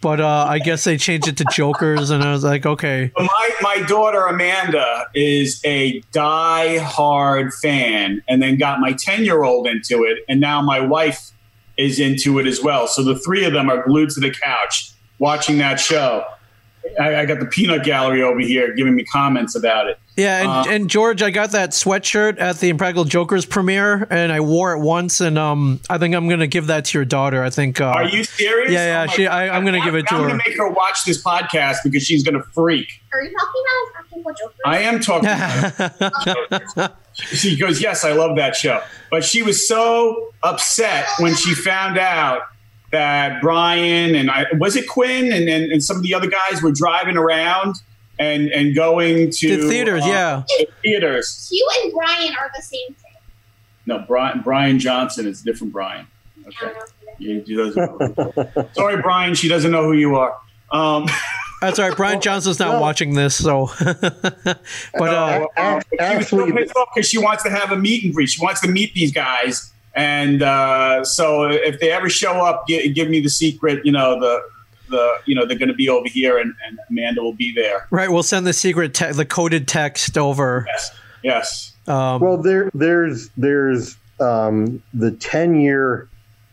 Speaker 3: but uh, I guess they changed it to Jokers, and I was like, okay.
Speaker 1: my my daughter Amanda is a die-hard fan, and then got my ten-year-old into it, and now my wife is into it as well. So the three of them are glued to the couch watching that show. I, I got the peanut gallery over here giving me comments about it.
Speaker 3: Yeah, and,
Speaker 1: Uh,
Speaker 3: and George, I got that sweatshirt at the Impractical Jokers premiere, and I wore it once, and um, I think I'm gonna give that to your daughter. I think. Uh,
Speaker 1: Are you serious?
Speaker 3: Yeah, yeah,
Speaker 1: Oh
Speaker 3: she- I-
Speaker 1: God.
Speaker 3: I'm gonna give it to
Speaker 1: I'm
Speaker 3: her.
Speaker 1: gonna make her watch this podcast because she's gonna freak.
Speaker 4: Are you talking about Impractical Jokers?
Speaker 1: I am talking. about she goes, yes, I love that show. But she was so upset when she found out that Brian and I was it Quinn and, and, and some of the other guys were driving around and and going to
Speaker 3: the theaters,
Speaker 1: uh,
Speaker 3: yeah.
Speaker 1: the theaters.
Speaker 4: You and Brian are the same thing.
Speaker 1: No, Brian Brian Johnson is a different Brian.
Speaker 4: I
Speaker 1: Okay.
Speaker 4: don't know who
Speaker 1: You- you doesn't- Sorry, Brian. She doesn't know who you are. Um,
Speaker 3: That's all right. Brian Johnson's not
Speaker 2: no.
Speaker 3: watching this, so. but uh,
Speaker 2: Ac-
Speaker 1: she was
Speaker 2: actually,
Speaker 1: pissed off because she wants to have a meet and greet. She wants to meet these guys, and uh, so if they ever show up, give, give me the secret. You know the the you know they're going to be over here, and, and Amanda will be there.
Speaker 3: right, we'll send the secret, te- the coded text over.
Speaker 1: Yes, yes.
Speaker 3: Um,
Speaker 2: well, there, there's, there's um, the 10 year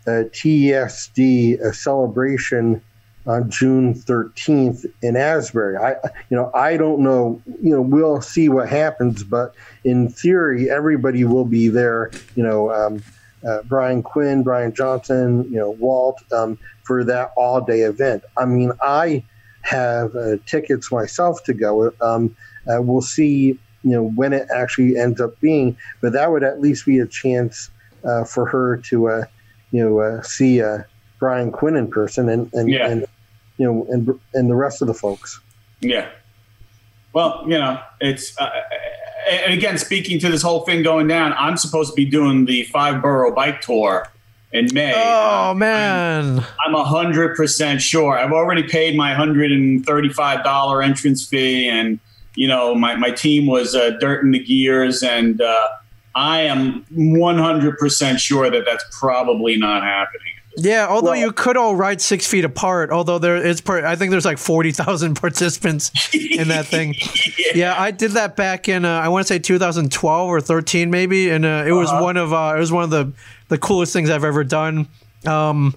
Speaker 2: uh, TESD uh, celebration on June 13th in Asbury. I, you know, I don't know. You know, we'll see what happens, but in theory, everybody will be there. You know, um, uh, Brian Quinn, Brian Johnson, you know, Walt um, for that all day event. I mean, I have uh, tickets myself to go. Um, uh, we'll see, you know, when it actually ends up being, but that would at least be a chance uh, for her to, uh, you know, uh, see uh, Brian Quinn in person and, and,
Speaker 1: Yeah.
Speaker 2: and you know, and and the rest of the folks.
Speaker 1: Yeah. Well, you know, it's uh, and again speaking to this whole thing going down. I'm supposed to be doing the five borough bike tour in May.
Speaker 3: oh man,
Speaker 1: I'm a hundred percent sure. I've already paid my hundred and thirty-five dollar entrance fee, and you know my, my team was uh, dirt in the gears, and uh, I am one hundred percent sure that that's probably not happening.
Speaker 3: Yeah. Although
Speaker 2: Well-
Speaker 3: you could all ride six feet apart, although there is, per- I think there's like forty thousand participants in that thing. Yeah, I did that back in uh, I want to say 2012 or 13 maybe, and uh, it was
Speaker 1: Uh-huh.
Speaker 3: one of uh, it was one of the the coolest things I've ever done. Um,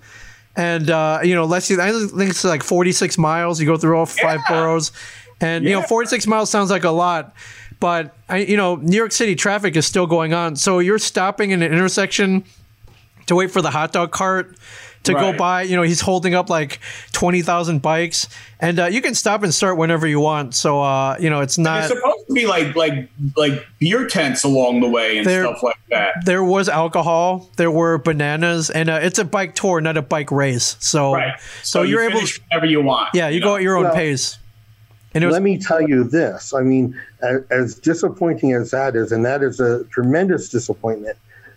Speaker 3: and uh, you know, let's see, I think it's like 46 miles. You go through all five
Speaker 1: Yeah.
Speaker 3: boroughs, and you know, 46 miles sounds like a lot, but I, you know, New York City traffic is still going on, so you're stopping in an intersection to wait for the hot dog cart to go by. You know, he's holding up like 20,000 bikes, and uh, you can stop and start whenever you want. So, uh, you know, it's
Speaker 1: There's
Speaker 3: not.
Speaker 1: supposed to be like like like beer tents along the way and
Speaker 3: There-
Speaker 1: stuff like that.
Speaker 3: There was alcohol, there were bananas, and uh, it's a bike tour, not a bike race. So,
Speaker 1: Right.
Speaker 3: so,
Speaker 1: you
Speaker 3: you're able.
Speaker 1: finish whenever you want.
Speaker 3: Yeah, you go
Speaker 1: know?
Speaker 3: at your own
Speaker 2: Well,
Speaker 3: pace. And was
Speaker 2: Let me tell you this. I mean, as, as disappointing as that is, and that is a tremendous disappointment.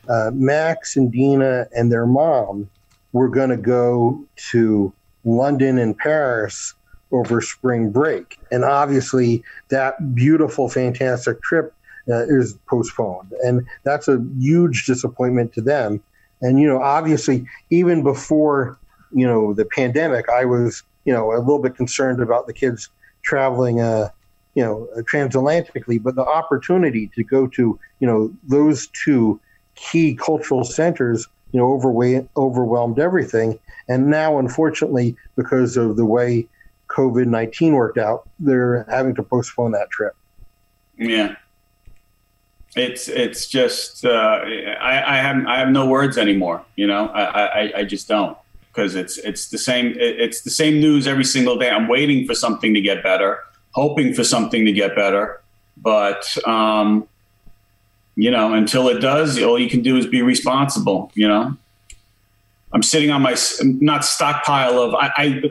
Speaker 2: Uh, Max and Dina and their mom were going to go to London and Paris over spring break, and obviously that beautiful, fantastic trip uh, is postponed, and that's a huge disappointment to them. And you know, obviously, even before you know the pandemic, I was you know a little bit concerned about the kids traveling uh you know transatlantically. But the opportunity to go to you know those two key cultural centers you know overwhelmed everything and now unfortunately because of the way covid-19 worked out they're having to postpone that trip
Speaker 1: Yeah. It's it's just uh, I I have I have no words anymore. You know I I, I just don't because it's it's the same it's the same news every single day. I'm waiting for something to get better, hoping for something to get better, but um, you know until it does, all you can do is be responsible. You know, I'm sitting on my not stockpile of I. I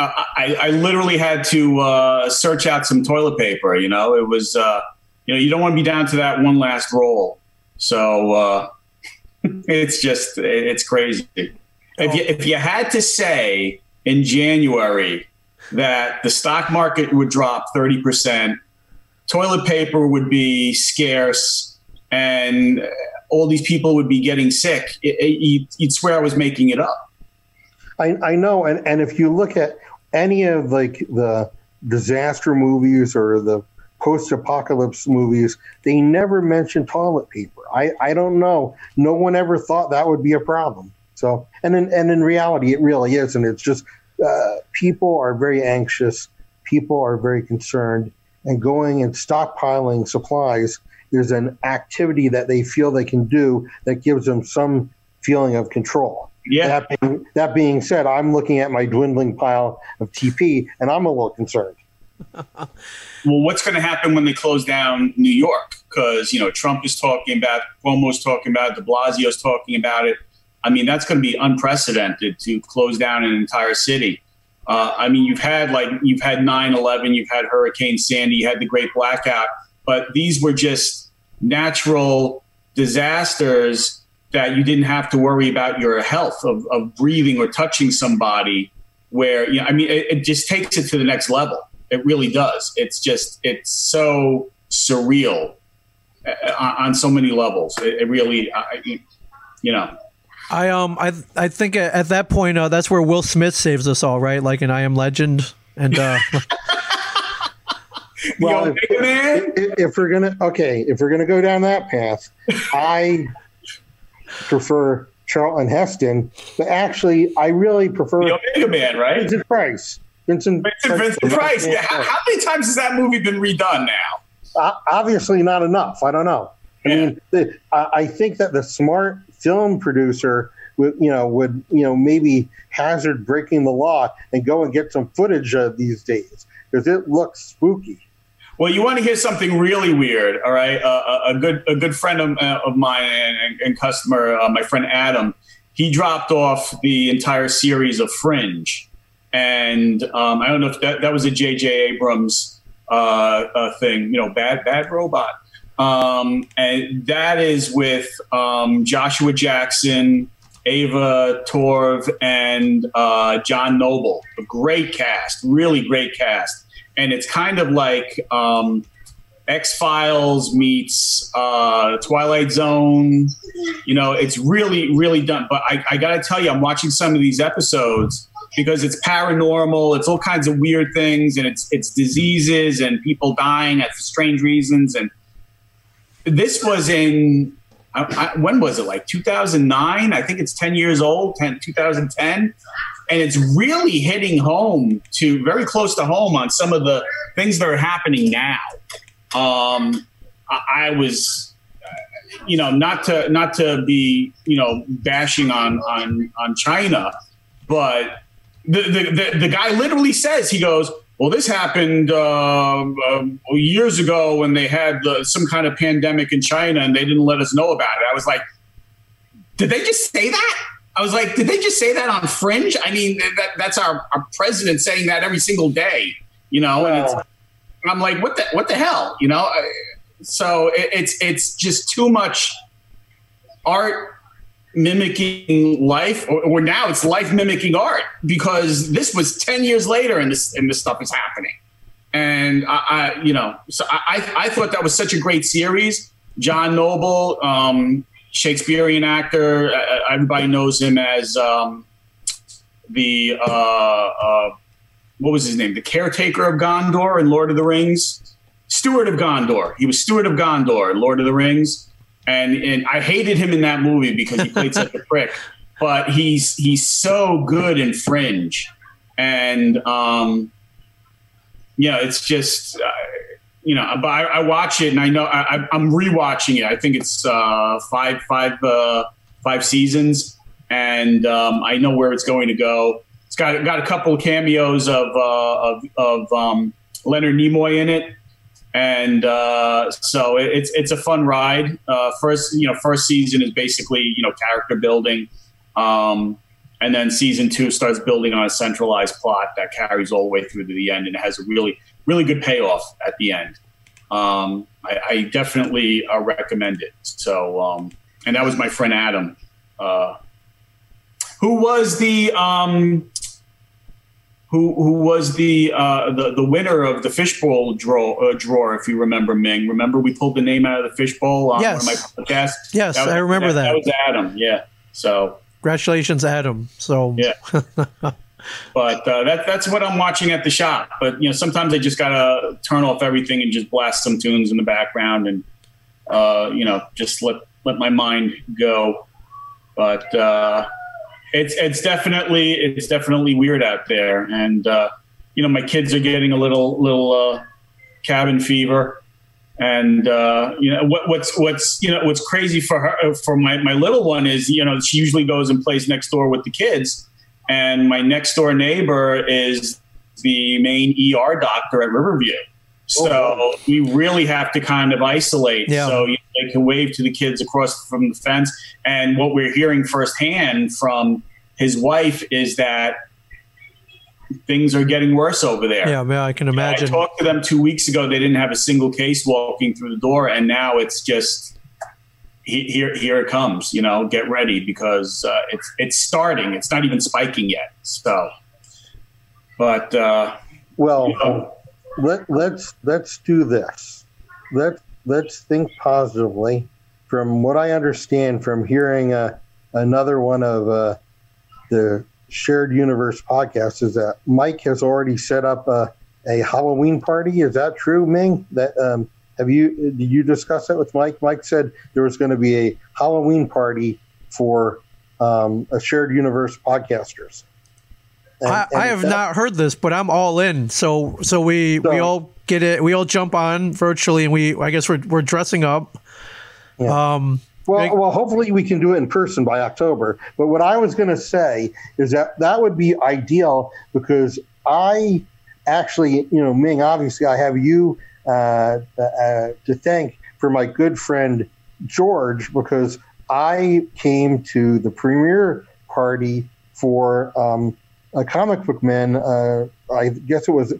Speaker 1: I, I literally had to uh, search out some toilet paper. You know, it was uh, you know you don't want to be down to that one last roll. So uh, it's just it's crazy. If you if you had to say in January that the stock market would drop thirty percent, toilet paper would be scarce and all these people would be getting sick, it, it, you'd, you'd swear I was making it up.
Speaker 2: I, I know, and, and if you look at any of like the disaster movies or the post-apocalypse movies, they never mention toilet paper. I, I don't know. No one ever thought that would be a problem. So, and in, and in reality, it really is, and it's just uh, people are very anxious, people are very concerned, and going and stockpiling supplies is an activity that they feel they can do that gives them some feeling of control.
Speaker 1: Yeah.
Speaker 2: That being, that being said, I'm looking at my dwindling pile of TP, and I'm a little concerned.
Speaker 1: well, what's going to happen when they close down New York? Because you know Trump is talking about, Cuomo's talking about, it, De Blasio's talking about it. I mean, that's going to be unprecedented to close down an entire city. Uh, I mean, you've had like you've had 9/11, you've had Hurricane Sandy, you had the Great Blackout, but these were just natural disasters that you didn't have to worry about your health of, of breathing or touching somebody. Where you know, I mean, it, it just takes it to the next level. It really does. It's just it's so surreal uh, on, so many levels. It, it really, you know.
Speaker 3: I um I I think at that point uh, that's where Will Smith saves us all, right? Like in I Am Legend, and uh,
Speaker 2: well, if, if, if, we're gonna okay, if we're gonna go down that path, I prefer Charlton Heston, but actually, I really prefer
Speaker 1: the Omega Man, right?
Speaker 2: Vincent Price. Vincent,
Speaker 1: Vincent, Vincent Price. Yeah. How, how, many times has that movie been redone now?
Speaker 2: Uh, obviously, not enough. I don't know. I mean, the, I think that the smart film producer would, you know, would you know maybe hazard breaking the law and go and get some footage of these days because it looks spooky.
Speaker 1: Well, you want to hear something really weird, all right? Uh, a, good a good friend of, uh, of mine and, and customer, uh, my friend Adam, he dropped off the entire series of Fringe, and um, I don't know if that that was a J.J. Abrams uh, uh, thing, you know, bad bad robot, um, and that is with um, Joshua Jackson. Anna Torv and uh, John Noble, a great cast, really great cast and it's kind of like um, X Files meets uh, Twilight Zone. You know, it's really, really done. But I, I got to tell you, I'm watching some of these episodes because it's paranormal. It's all kinds of weird things, and it's it's diseases and people dying at strange reasons. And this was in I, I, when was it? Like 2009? I think it's 10 years old. 10, 2010 and it's really hitting home to very close to home on some of the things that are happening now. Um, I, I was, you know, not to not to be you know bashing on on on China, but the the the, the guy literally says he goes. Well, this happened uh, uh, years ago when they had the, some kind of pandemic in China and they didn't let us know about it. I was like, did they just say that? I was like, did they just say that on Fringe? I mean, that, that's our, our president saying that every single day, you know. And I'm like, what the what the hell, you know? So it, it's it's just too much art mimicking life, or, or, now it's life mimicking art because this was ten years later, and this and this stuff is happening. And I, I you know, so I I thought that was such a great series. John Noble, um, Shakespearean actor. Uh, uh, everybody knows him as um, the uh, uh, what was his name? The caretaker of Gondor in Lord of the Rings. Steward of Gondor. He was Steward of Gondor in Lord of the Rings, and and I hated him in that movie because he played such a prick. But he's he's so good in Fringe, and um, yeah, it's just. You know, but I, I, watch it and I know I, am rewatching it. I think it's uh, five, five, uh, five seasons, and um, I know where it's going to go. It's got got a couple of cameos of uh, of, of um, Leonard Nimoy in it, and uh, so it, it's it's a fun ride. Uh, first, you know, first season is basically you know character building. Um, and then season two starts building on a centralized plot that carries all the way through to the end and it has a really really good payoff at the end. Um, I, I, definitely uh, recommend it. So, um, and that was my friend Adam, uh, who was the um, who who was the uh, the the winner of the fishbowl draw uh, drawer, if you remember, Ming. Remember we pulled the name out of the fishbowl on
Speaker 3: Yes.
Speaker 1: one of my podcasts.
Speaker 3: Yes,
Speaker 1: was-
Speaker 3: I remember that.
Speaker 1: That was Adam. Yeah. So,
Speaker 3: Congratulations, Adam. So
Speaker 1: Yeah. but uh, that that's what I'm watching at the shop. But you know, sometimes I just gotta turn off everything and just blast some tunes in the background and uh, you know just let let my mind go. But uh, it's it's definitely it's definitely weird out there, and uh, you know my kids are getting a little little uh, cabin fever. And uh, you know what, what's what's you know what's crazy for her for my, my little one is you know she usually goes and plays next door with the kids, and my next door neighbor is the main ER doctor at Riverview. So
Speaker 2: Oh,
Speaker 1: we really have to kind of isolate.
Speaker 3: Yeah.
Speaker 1: So you know, they can wave to the kids across from the fence. And what we're hearing firsthand from his wife is that things are getting worse over there.
Speaker 3: yeah, man, I can imagine.
Speaker 1: I talked to them two weeks ago. They didn't have a single case walking through the door, and now it's just here. Here it comes. You know, get ready because uh, it's it's starting. It's not even spiking yet. So, but uh,
Speaker 2: Well,
Speaker 1: you know,
Speaker 2: let let's let's do this. Let let's think positively. From what I understand from hearing uh, another one of uh, the shared universe podcasts, is that Mike has already set up a, a Halloween party. Is that true, Ming? That um, have you did you discuss that with Mike? Mike said there was going to be a Halloween party for um, a shared universe podcasters. And-
Speaker 3: I,
Speaker 2: and
Speaker 3: I have
Speaker 2: that-
Speaker 3: not heard this, but I'm all in. So so we we all get it. We all jump on virtually, and we I guess we're we're dressing up.
Speaker 2: Yeah.
Speaker 3: Um,
Speaker 2: Well, well, hopefully we can do it in person by October. But what I was going to say is that that would be ideal because I actually, you know, Ming, obviously I have you uh, uh, to thank for my good friend George because I came to the premiere party for um, a comic book man. Uh, I guess it was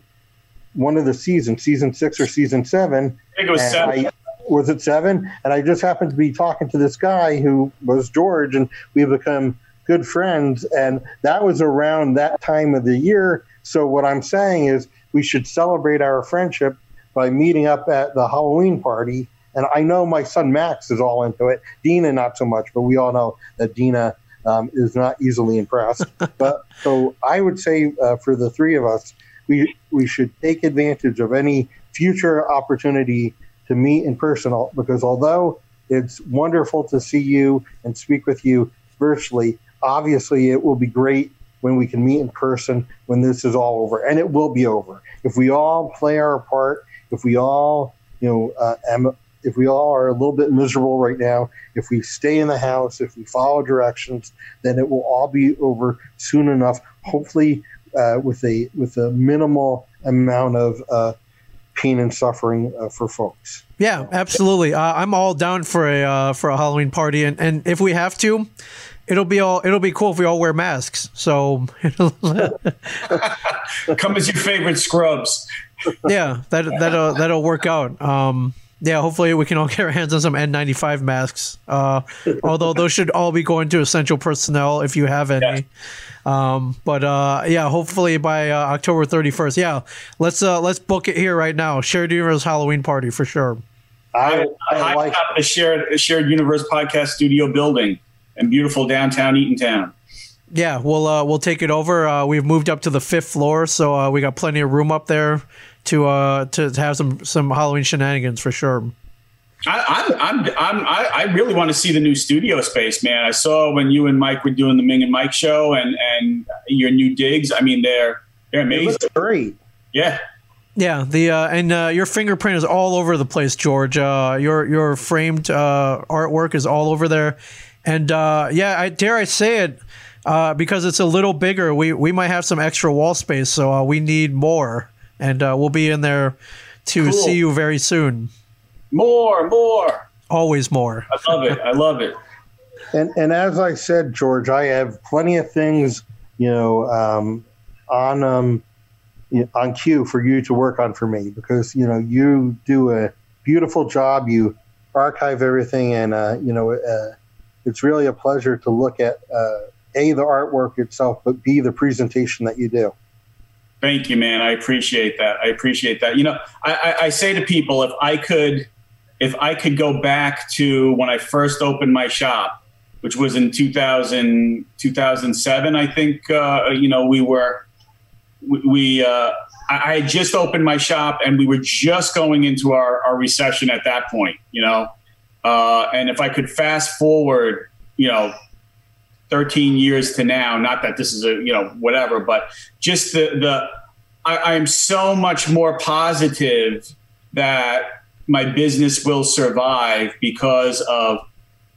Speaker 2: one of the seasons, season six or season seven.
Speaker 1: I think it was seven.
Speaker 2: I- was it seven? And I just happened to be talking to this guy who was George, and we become good friends. And that was around that time of the year. So what I'm saying is we should celebrate our friendship by meeting up at the Halloween party. And I know my son Max is all into it. Dina not so much, but we all know that Dina um, is not easily impressed. but so I would say uh, for the three of us, we we should take advantage of any future opportunity to meet in person because although it's wonderful to see you and speak with you virtually obviously it will be great when we can meet in person when this is all over and it will be over if we all play our part if we all you know uh, am, if we all are a little bit miserable right now if we stay in the house if we follow directions then it will all be over soon enough hopefully uh, with a with a minimal amount of uh, pain and suffering uh, for folks.
Speaker 3: yeah, absolutely. Uh, I'm all down for a uh, for a Halloween party, and, and if we have to, it'll be all it'll be cool if we all wear masks. So
Speaker 1: Come as your favorite scrubs.
Speaker 3: Yeah, that that'll that'll work out. Um, yeah, hopefully we can all get our hands on some N95 masks. Uh, although those should all be going to essential personnel if you have any. Um, but uh, yeah, hopefully by uh, October 31st. Yeah, let's uh, let's book it here right now. Shared Universe Halloween party for sure.
Speaker 2: I, I
Speaker 1: High
Speaker 2: like
Speaker 1: top the shared a shared universe podcast studio building in beautiful downtown Eatontown.
Speaker 3: Yeah, we'll uh, we'll take it over. Uh, we've moved up to the fifth floor, so uh, we got plenty of room up there to uh, to have some some Halloween shenanigans for sure.
Speaker 1: I, I'm, I'm, I'm, I, I really want to see the new studio space, man. I saw when you and Mike were doing the Ming and Mike show, and and your new digs. I mean, they're they're
Speaker 2: it
Speaker 1: amazing.
Speaker 2: looks great.
Speaker 1: Yeah,
Speaker 3: Yeah, the uh, and uh, your fingerprint is all over the place, George. Uh, your your framed uh, artwork is all over there, and uh, yeah, I dare I say it uh, because it's a little bigger. We we might have some extra wall space, so uh, we need more, and uh, we'll be in there to
Speaker 1: Cool.
Speaker 3: see you very soon.
Speaker 1: more, more.
Speaker 3: Always more.
Speaker 1: I love it. I love it.
Speaker 2: And and as I said, George, I have plenty of things, you know, um, on um, on cue for you to work on for me because you know you do a beautiful job. You archive everything, and uh, you know, uh, it's really a pleasure to look at uh, a the artwork itself, but b the presentation that you do.
Speaker 1: Thank you, man. I appreciate that. I appreciate that. You know, I, I, I say to people, if I could, if I could go back to when I first opened my shop, which was in 2000, 2007, I think, uh, you know, we were, we, uh, I, I had just opened my shop and we were just going into our, our recession at that point, you know. Uh, and if I could fast forward, you know, 13 years to now, not that this is a, you know, whatever, but just the, the, I, I'm so much more positive that my business will survive because of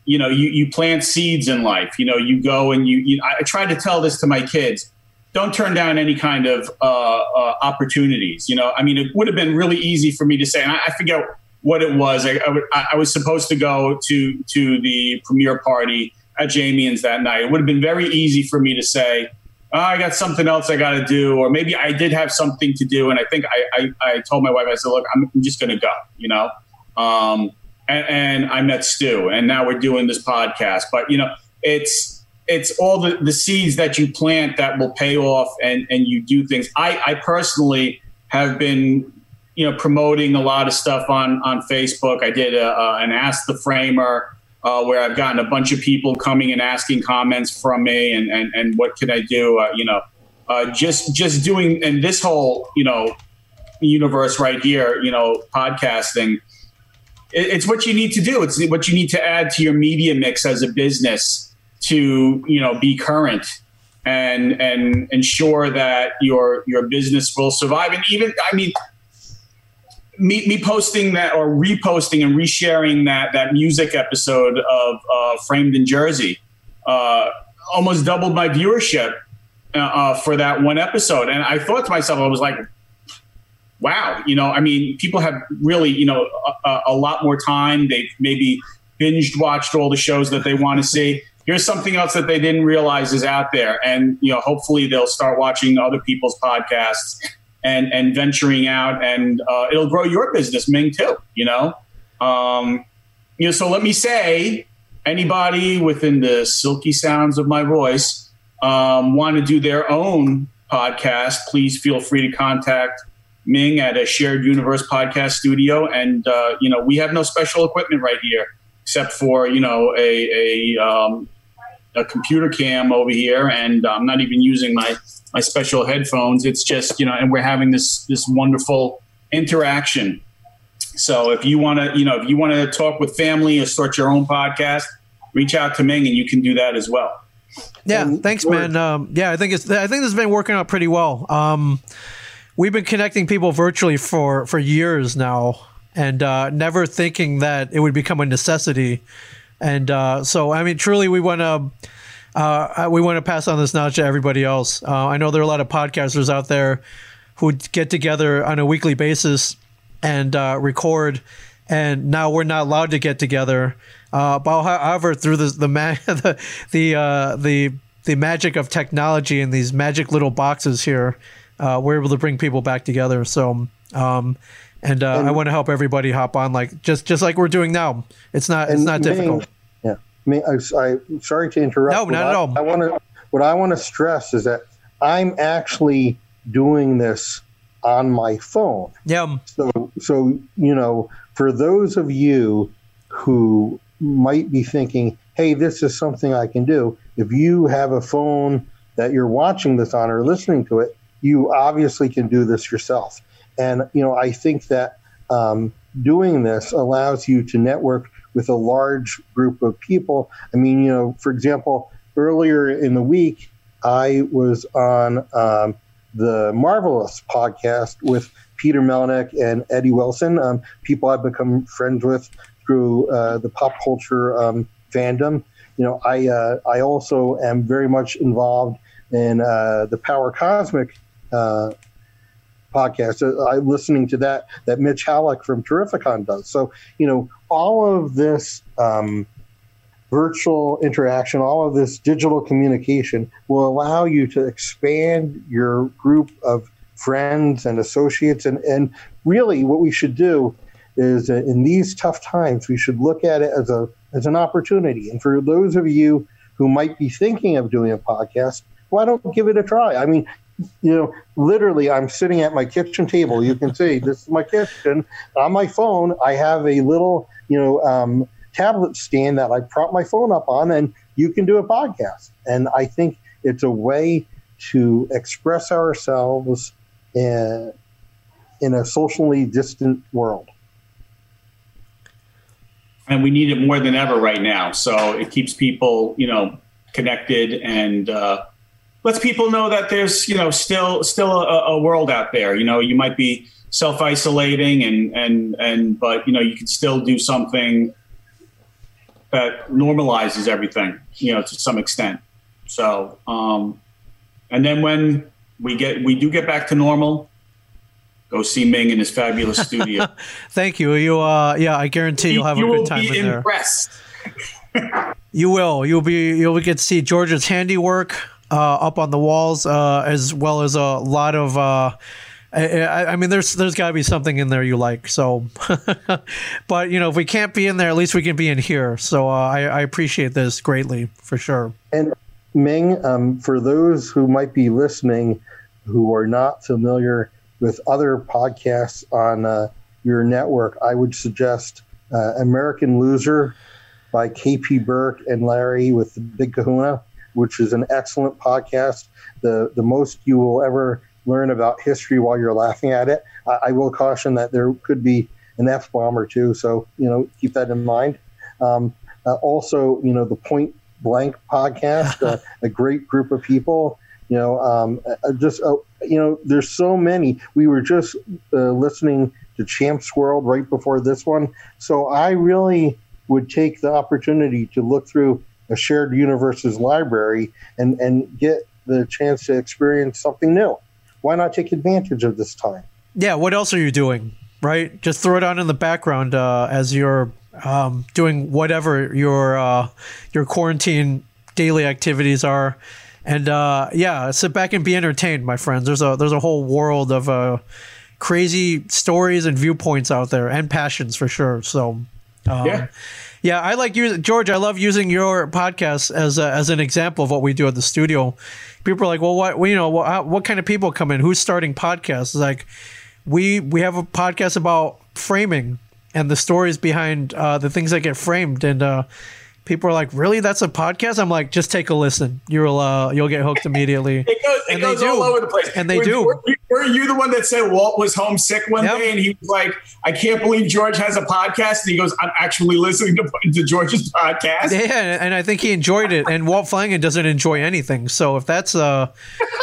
Speaker 1: you know you, you plant seeds in life you know you go and you, you i try to tell this to my kids don't turn down any kind of uh, uh, opportunities you know? I mean it would have been really easy for me to say and i, I forget what it was. I, I, I, was supposed to go to to the premiere party at Jamie's that night it would have been very easy for me to say oh, I got something else I got to do, or maybe I did have something to do. And I think I, I, I told my wife, I said, look, I'm, just going to go, you know? Um, and, and, I met Stu and now we're doing this podcast, but you know, it's, it's all the, the seeds that you plant that will pay off and, and you do things. I, I personally have been, you know, promoting a lot of stuff on, on Facebook. I did a, a, an Ask the Framer, uh, where I've gotten a bunch of people coming and asking comments from me and, and, and what can I do? Uh, you know, uh, just just doing and this whole you know universe right here, you know, podcasting. It, it's what you need to do. It's what you need to add to your media mix as a business to you know be current and and ensure that your your business will survive. And even I mean me, me posting that or reposting and resharing that that music episode of uh, Framed in Jersey uh, almost doubled my viewership uh, uh, for that one episode. And I thought to myself, I was like, wow, you know, I mean, people have really, you know, a, a lot more time. They've maybe binged watched all the shows that they want to see. Here's something else that they didn't realize is out there. And, you know, hopefully they'll start watching other people's podcasts and and venturing out, and uh, it'll grow your business, Ming, too. You know, um, you know. So let me say, anybody within the silky sounds of my voice um, want to do their own podcast, please feel free to contact Ming at a Shared Universe podcast studio. And uh, you know, we have no special equipment right here, except for you know a a, um, a computer cam over here, and I'm not even using my my special headphones. It's just you know, and we're having this this wonderful interaction. So if you want to, you know, if you want to talk with family or start your own podcast, reach out to Ming, and you can do that as well.
Speaker 3: Yeah, and thanks, man. Um, yeah, I think it's I think this has been working out pretty well. Um, we've been connecting people virtually for for years now, and uh, never thinking that it would become a necessity. And uh, so, I mean, truly, we want to uh, we want to pass on this knowledge to everybody else. Uh, I know there are a lot of podcasters out there who get together on a weekly basis and uh, record, and now we're not allowed to get together. Uh, but however, through the the ma- the the, uh, the the magic of technology and these magic little boxes here, uh, we're able to bring people back together. So. Um, and, and, I want to help everybody hop on, like just just like we're doing now. It's not it's not difficult.
Speaker 2: I, am sorry to interrupt.
Speaker 3: No, not
Speaker 2: I,
Speaker 3: at all.
Speaker 2: I want to. What I want to stress is that I'm actually doing this on my phone.
Speaker 3: Yeah.
Speaker 2: So, so you know, for those of you who might be thinking, "Hey, this is something I can do," if you have a phone that you're watching this on or listening to it, you obviously can do this yourself. And you know, I think that um, doing this allows you to network with a large group of people. I mean, you know, for example, earlier in the week, I was on um, the Marvelous podcast with Peter Melnick and Eddie Wilson, um, people I've become friends with through uh, the pop culture um, fandom. You know, I uh, I also am very much involved in uh, the Power Cosmic uh, podcast. Uh, I'm listening to that that Mitch Halleck from Terrificon does. So you know, all of this um, virtual interaction, all of this digital communication will allow you to expand your group of friends and associates. And and really, what we should do is in these tough times, we should look at it as a as an opportunity. And for those of you who might be thinking of doing a podcast, why don't give it a try? I mean, you know, literally, I'm sitting at my kitchen table. You can see this is my kitchen. On my phone, I have a little, you know, um, tablet stand that I prop my phone up on, and you can do a podcast. And I think it's a way to express ourselves in, in a socially distant world.
Speaker 1: And we need it more than ever right now. So it keeps people, you know, connected and uh, lets people know that there's, you know, still still a, a world out there. You know, you might be self isolating and and and but you know you can still do something that normalizes everything, you know, to some extent. So, um, and then when we get we do get back to normal, go see Ming in his fabulous studio.
Speaker 3: Thank you. You, uh, yeah, I guarantee you'll have
Speaker 1: you
Speaker 3: a good
Speaker 1: will
Speaker 3: time
Speaker 1: be
Speaker 3: in there.
Speaker 1: impressed.
Speaker 3: You will. You'll be. You'll get to see George's handiwork up on the walls, uh, as well as a lot of. Uh, I, I- I mean, there's there's got to be something in there you like. So, but you know, if we can't be in there, at least we can be in here. So uh, I, I appreciate this greatly for sure.
Speaker 2: And Ming, um, for those who might be listening who are not familiar with other podcasts on uh, your network, I would suggest uh, American Loser by KP Burke and Larry with the Big Kahuna, which is an excellent podcast. The, the most you will ever learn about history while you're laughing at it. I, I will caution that there could be an F bomb or two, so you know keep that in mind. Um, uh, also, you know the Point Blank podcast, uh, a great group of people. You know, um, uh, just uh, you know, there's so many. We were just uh, listening to Champs World right before this one, so I really would take the opportunity to look through a shared universes library and and get the chance to experience something new. Why not take advantage of this time?
Speaker 3: Yeah. What else are you doing? Right. Just throw it on in the background uh, as you're um, doing whatever your uh, your quarantine daily activities are, and uh, yeah, sit back and be entertained, my friends. There's a there's a whole world of uh, crazy stories and viewpoints out there, and passions for sure. So. Um,
Speaker 1: Yeah.
Speaker 3: Yeah, I like you, George. I love using your podcast as a, as an example of what we do at the studio. People are like, "Well, what you know, what, what kind of people come in? Who's starting podcasts?" It's like we we have a podcast about framing and the stories behind uh, the things that get framed, and uh, people are like, "Really? That's a podcast?" I'm like, "Just take a listen. You'll uh, you'll get hooked immediately."
Speaker 1: It goes, it
Speaker 3: And they
Speaker 1: goes
Speaker 3: do.
Speaker 1: all over the place.
Speaker 3: And they
Speaker 1: were,
Speaker 3: do.
Speaker 1: Were, were you the one that said Walt was homesick one
Speaker 3: Yep.
Speaker 1: day and he was like, I can't believe George has a podcast? And he goes, I'm actually listening to, to George's podcast.
Speaker 3: Yeah, and I think he enjoyed it. And Walt Flanagan doesn't enjoy anything. So if that's uh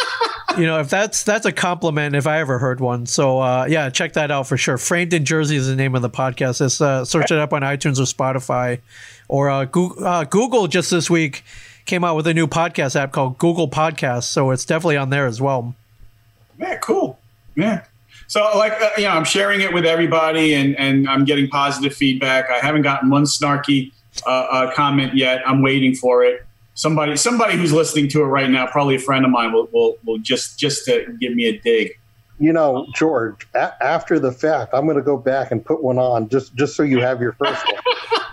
Speaker 3: you know, if that's that's a compliment if I ever heard one. So uh yeah, check that out for sure. Framed in Jersey is the name of the podcast. It's uh, search it up on iTunes or Spotify or uh, Google, uh, Google just this week came out with a new podcast app called Google Podcasts, so it's definitely on there as well.
Speaker 1: Yeah, cool. Yeah. So, like, uh, you know, I'm sharing it with everybody, and and I'm getting positive feedback. I haven't gotten one snarky uh, uh, comment yet. I'm waiting for it. Somebody, somebody who's listening to it right now, probably a friend of mine, will will, will just just to give me a dig.
Speaker 2: You know, George. A- after the fact, I'm going to go back and put one on just just so you have your first one.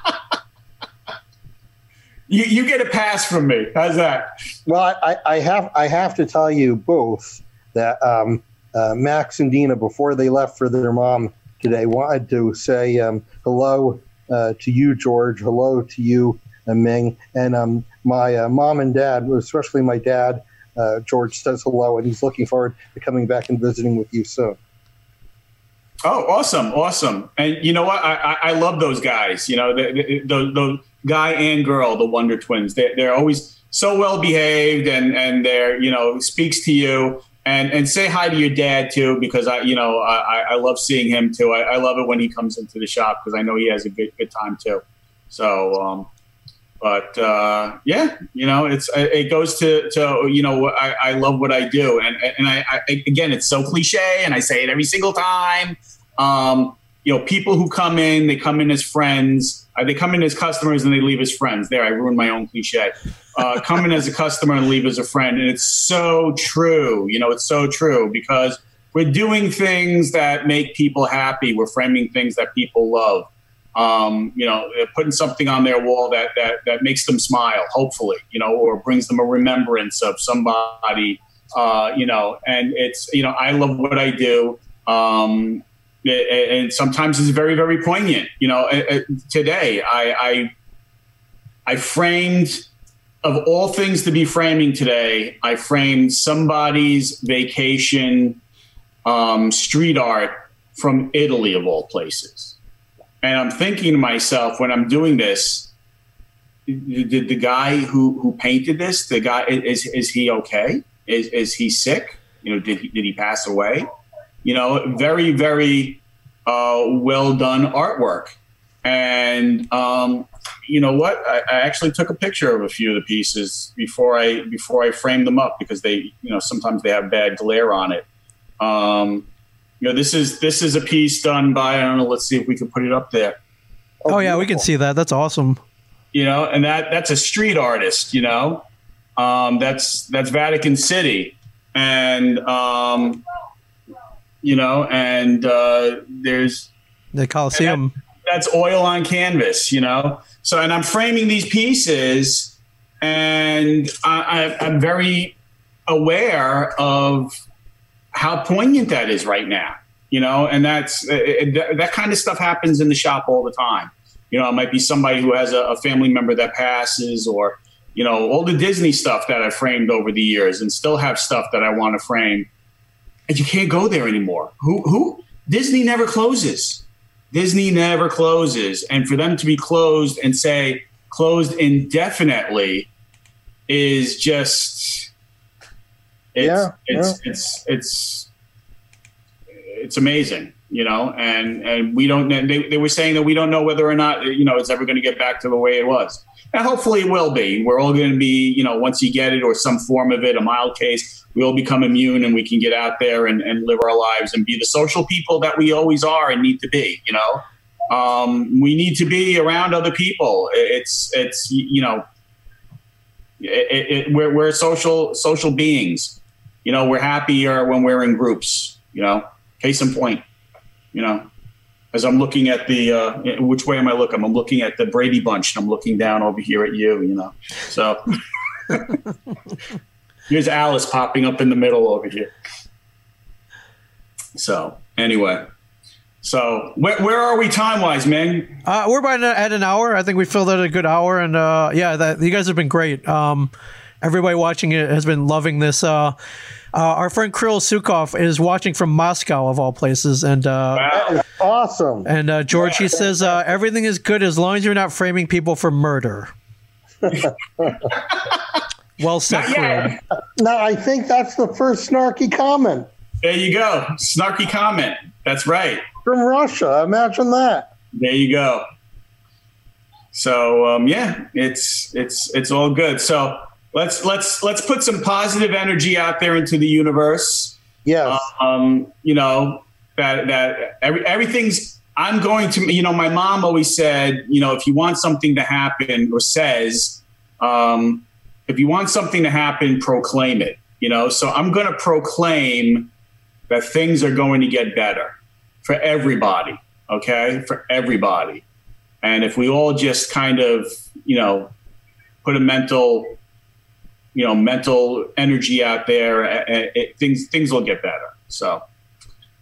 Speaker 1: You you get a pass from me. How's that?
Speaker 2: Well, I, I- have I have to tell you both that um, uh, Max and Dina, before they left for their mom today, wanted to say um, hello uh, to you, George. Hello to you, uh, Ming, and um, my uh, mom and dad, especially my dad. Uh, George says hello, and he's looking forward to coming back and visiting with you soon.
Speaker 1: Oh, awesome, awesome! And you know what? I I, I love those guys. You know, the, the, the the guy and girl, the Wonder Twins. They they're always so well behaved, and and they're you know speaks to you. And, and say hi to your dad too, because I, you know, I, I love seeing him too. I, I love it when he comes into the shop because I know he has a good good time too. So, um, but uh, yeah, you know, it's it goes to to you know I, I love what I do, and and I, I again, it's so cliche, and I say it every single time. Um, you know, people who come in, they come in as friends. Uh, they come in as customers and they leave as friends. There, I ruined my own cliche. Uh, come in as a customer and leave as a friend, and it's so true. You know, it's so true because we're doing things that make people happy. We're framing things that people love. Um, you know, putting something on their wall that, that that makes them smile, hopefully, you know, or brings them a remembrance of somebody Uh, you know, and it's you know I love what I do. Um, and sometimes it's very very poignant. You know, today I I, I framed of all things to be framing today, I framed somebody's vacation um, street art from Italy, of all places. And I'm thinking to myself when I'm doing this, did the guy who, who painted this, the guy, is, is he okay? Is, is he sick? You know, did he, did he pass away? You know, very, very uh, well done artwork. And um, you know what? I, I, actually took a picture of a few of the pieces before I before I framed them up because they, you know, sometimes they have bad glare on it. Um, you know, this is this is a piece done by I don't know. Let's see if we can put it up there.
Speaker 3: Oh, oh yeah, we can see that. That's awesome.
Speaker 1: You know, and that that's a street artist. You know, um, that's that's Vatican City, and um, you know, and uh, there's
Speaker 3: the Coliseum.
Speaker 1: That, that's oil on canvas. You know, so, and I'm framing these pieces, and I, I, I'm very aware of how poignant that is right now. You know, and that's it, that kind of stuff happens in the shop all the time. You know, it might be somebody who has a, a family member that passes, or you know, all the Disney stuff that I framed over the years, and still have stuff that I want to frame. And you can't go there anymore. Who who Disney never closes. Disney never closes, and for them to be closed and say closed indefinitely is just it's yeah, it's, yeah. it's it's it's amazing you know and and we don't they, they were saying that we don't know whether or not you know it's ever going to get back to the way it was and hopefully it will be we're all going to be you know once you get it or some form of it a mild case we all become immune and we can get out there and, and live our lives and be the social people that we always are and need to be, you know? Um, we need to be around other people. It's, it's, you know, it, it, we're, we're social, social beings, you know, we're happier when we're in groups, you know, case in point, you know, as I'm looking at the, uh, which way am I looking? I'm looking at the Brady bunch and I'm looking down over here at you, you know, so. Here's Alice popping up in the middle over here. So anyway, so where, where are we time wise, man?
Speaker 3: Uh, we're about at an hour. I think we filled out a good hour, and uh, yeah, that, you guys have been great. Um, everybody watching it has been loving this. Uh, uh, our friend Kirill Sukov is watching from Moscow, of all places, and uh,
Speaker 2: wow. awesome.
Speaker 3: And uh, George, he says uh, everything is good as long as you're not framing people for murder. Well said, Chrome.
Speaker 2: No, I think that's the first snarky comment.
Speaker 1: There you go. Snarky comment. That's right.
Speaker 2: From Russia. Imagine that.
Speaker 1: There you go. So um, yeah, it's it's it's all good. So let's let's let's put some positive energy out there into the universe.
Speaker 2: Yes.
Speaker 1: Um, you know that that every, everything's. I'm going to. You know, my mom always said, you know, if you want something to happen, or says, um, if you want something to happen, proclaim it. You know, so I'm going to proclaim that things are going to get better for everybody. Okay, for everybody. And if we all just kind of, you know, put a mental, you know, mental energy out there, it, it, things things will get better. So,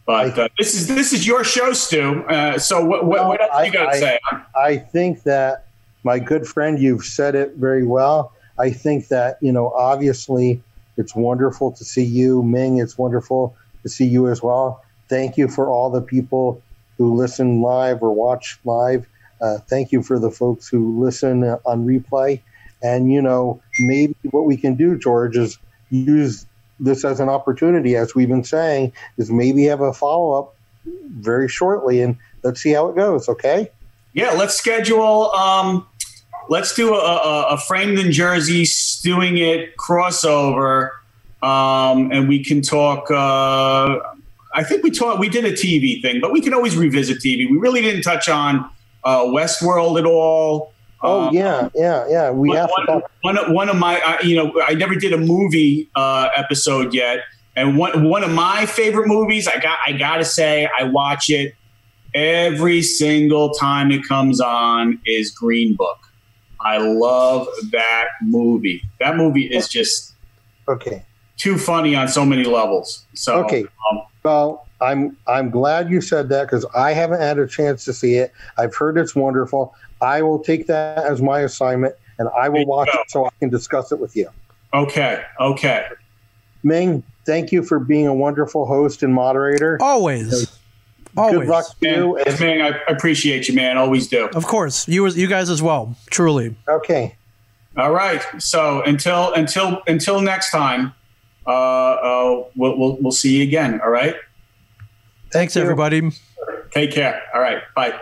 Speaker 1: but uh, this is this is your show, Stu. Uh, so what what, what else I, you got to say?
Speaker 2: I think that my good friend, you've said it very well. I think that, you know, obviously it's wonderful to see you, Ming. It's wonderful to see you as well. Thank you for all the people who listen live or watch live. Uh, thank you for the folks who listen on replay. And, you know, maybe what we can do, George, is use this as an opportunity, as we've been saying, is maybe have a follow up very shortly and let's see how it goes. Okay.
Speaker 1: Yeah. Let's schedule, um, let's do a, a, a framed in Jersey stewing it crossover, um, and we can talk. Uh, I think we talked. We did a TV thing, but we can always revisit TV. We really didn't touch on uh, Westworld at all.
Speaker 2: Oh um, yeah, yeah, yeah. We one, have to talk.
Speaker 1: One, one of my, uh, you know, I never did a movie uh, episode yet, and one one of my favorite movies. I got, I gotta say, I watch it every single time it comes on. Is Green Book. I love that movie. That movie is just
Speaker 2: okay.
Speaker 1: too funny on so many levels. So
Speaker 2: Okay.
Speaker 1: um,
Speaker 2: Well, I'm I'm glad you said that because I haven't had a chance to see it. I've heard it's wonderful. I will take that as my assignment, and I will watch
Speaker 1: go.
Speaker 2: it so I can discuss it with you.
Speaker 1: okay, okay.
Speaker 2: Ming, thank you for being a wonderful host and moderator.
Speaker 3: Always.
Speaker 2: Good
Speaker 3: Always.
Speaker 2: luck to you.
Speaker 1: Man,
Speaker 2: And,
Speaker 1: man, I appreciate you, man. Always do.
Speaker 3: Of course. You you guys as well. Truly.
Speaker 2: okay.
Speaker 1: All right. So until until until next time, uh, uh, we'll, we'll we'll see you again. All right.
Speaker 3: Thanks
Speaker 2: you.
Speaker 3: everybody.
Speaker 1: Take care. All right. Bye.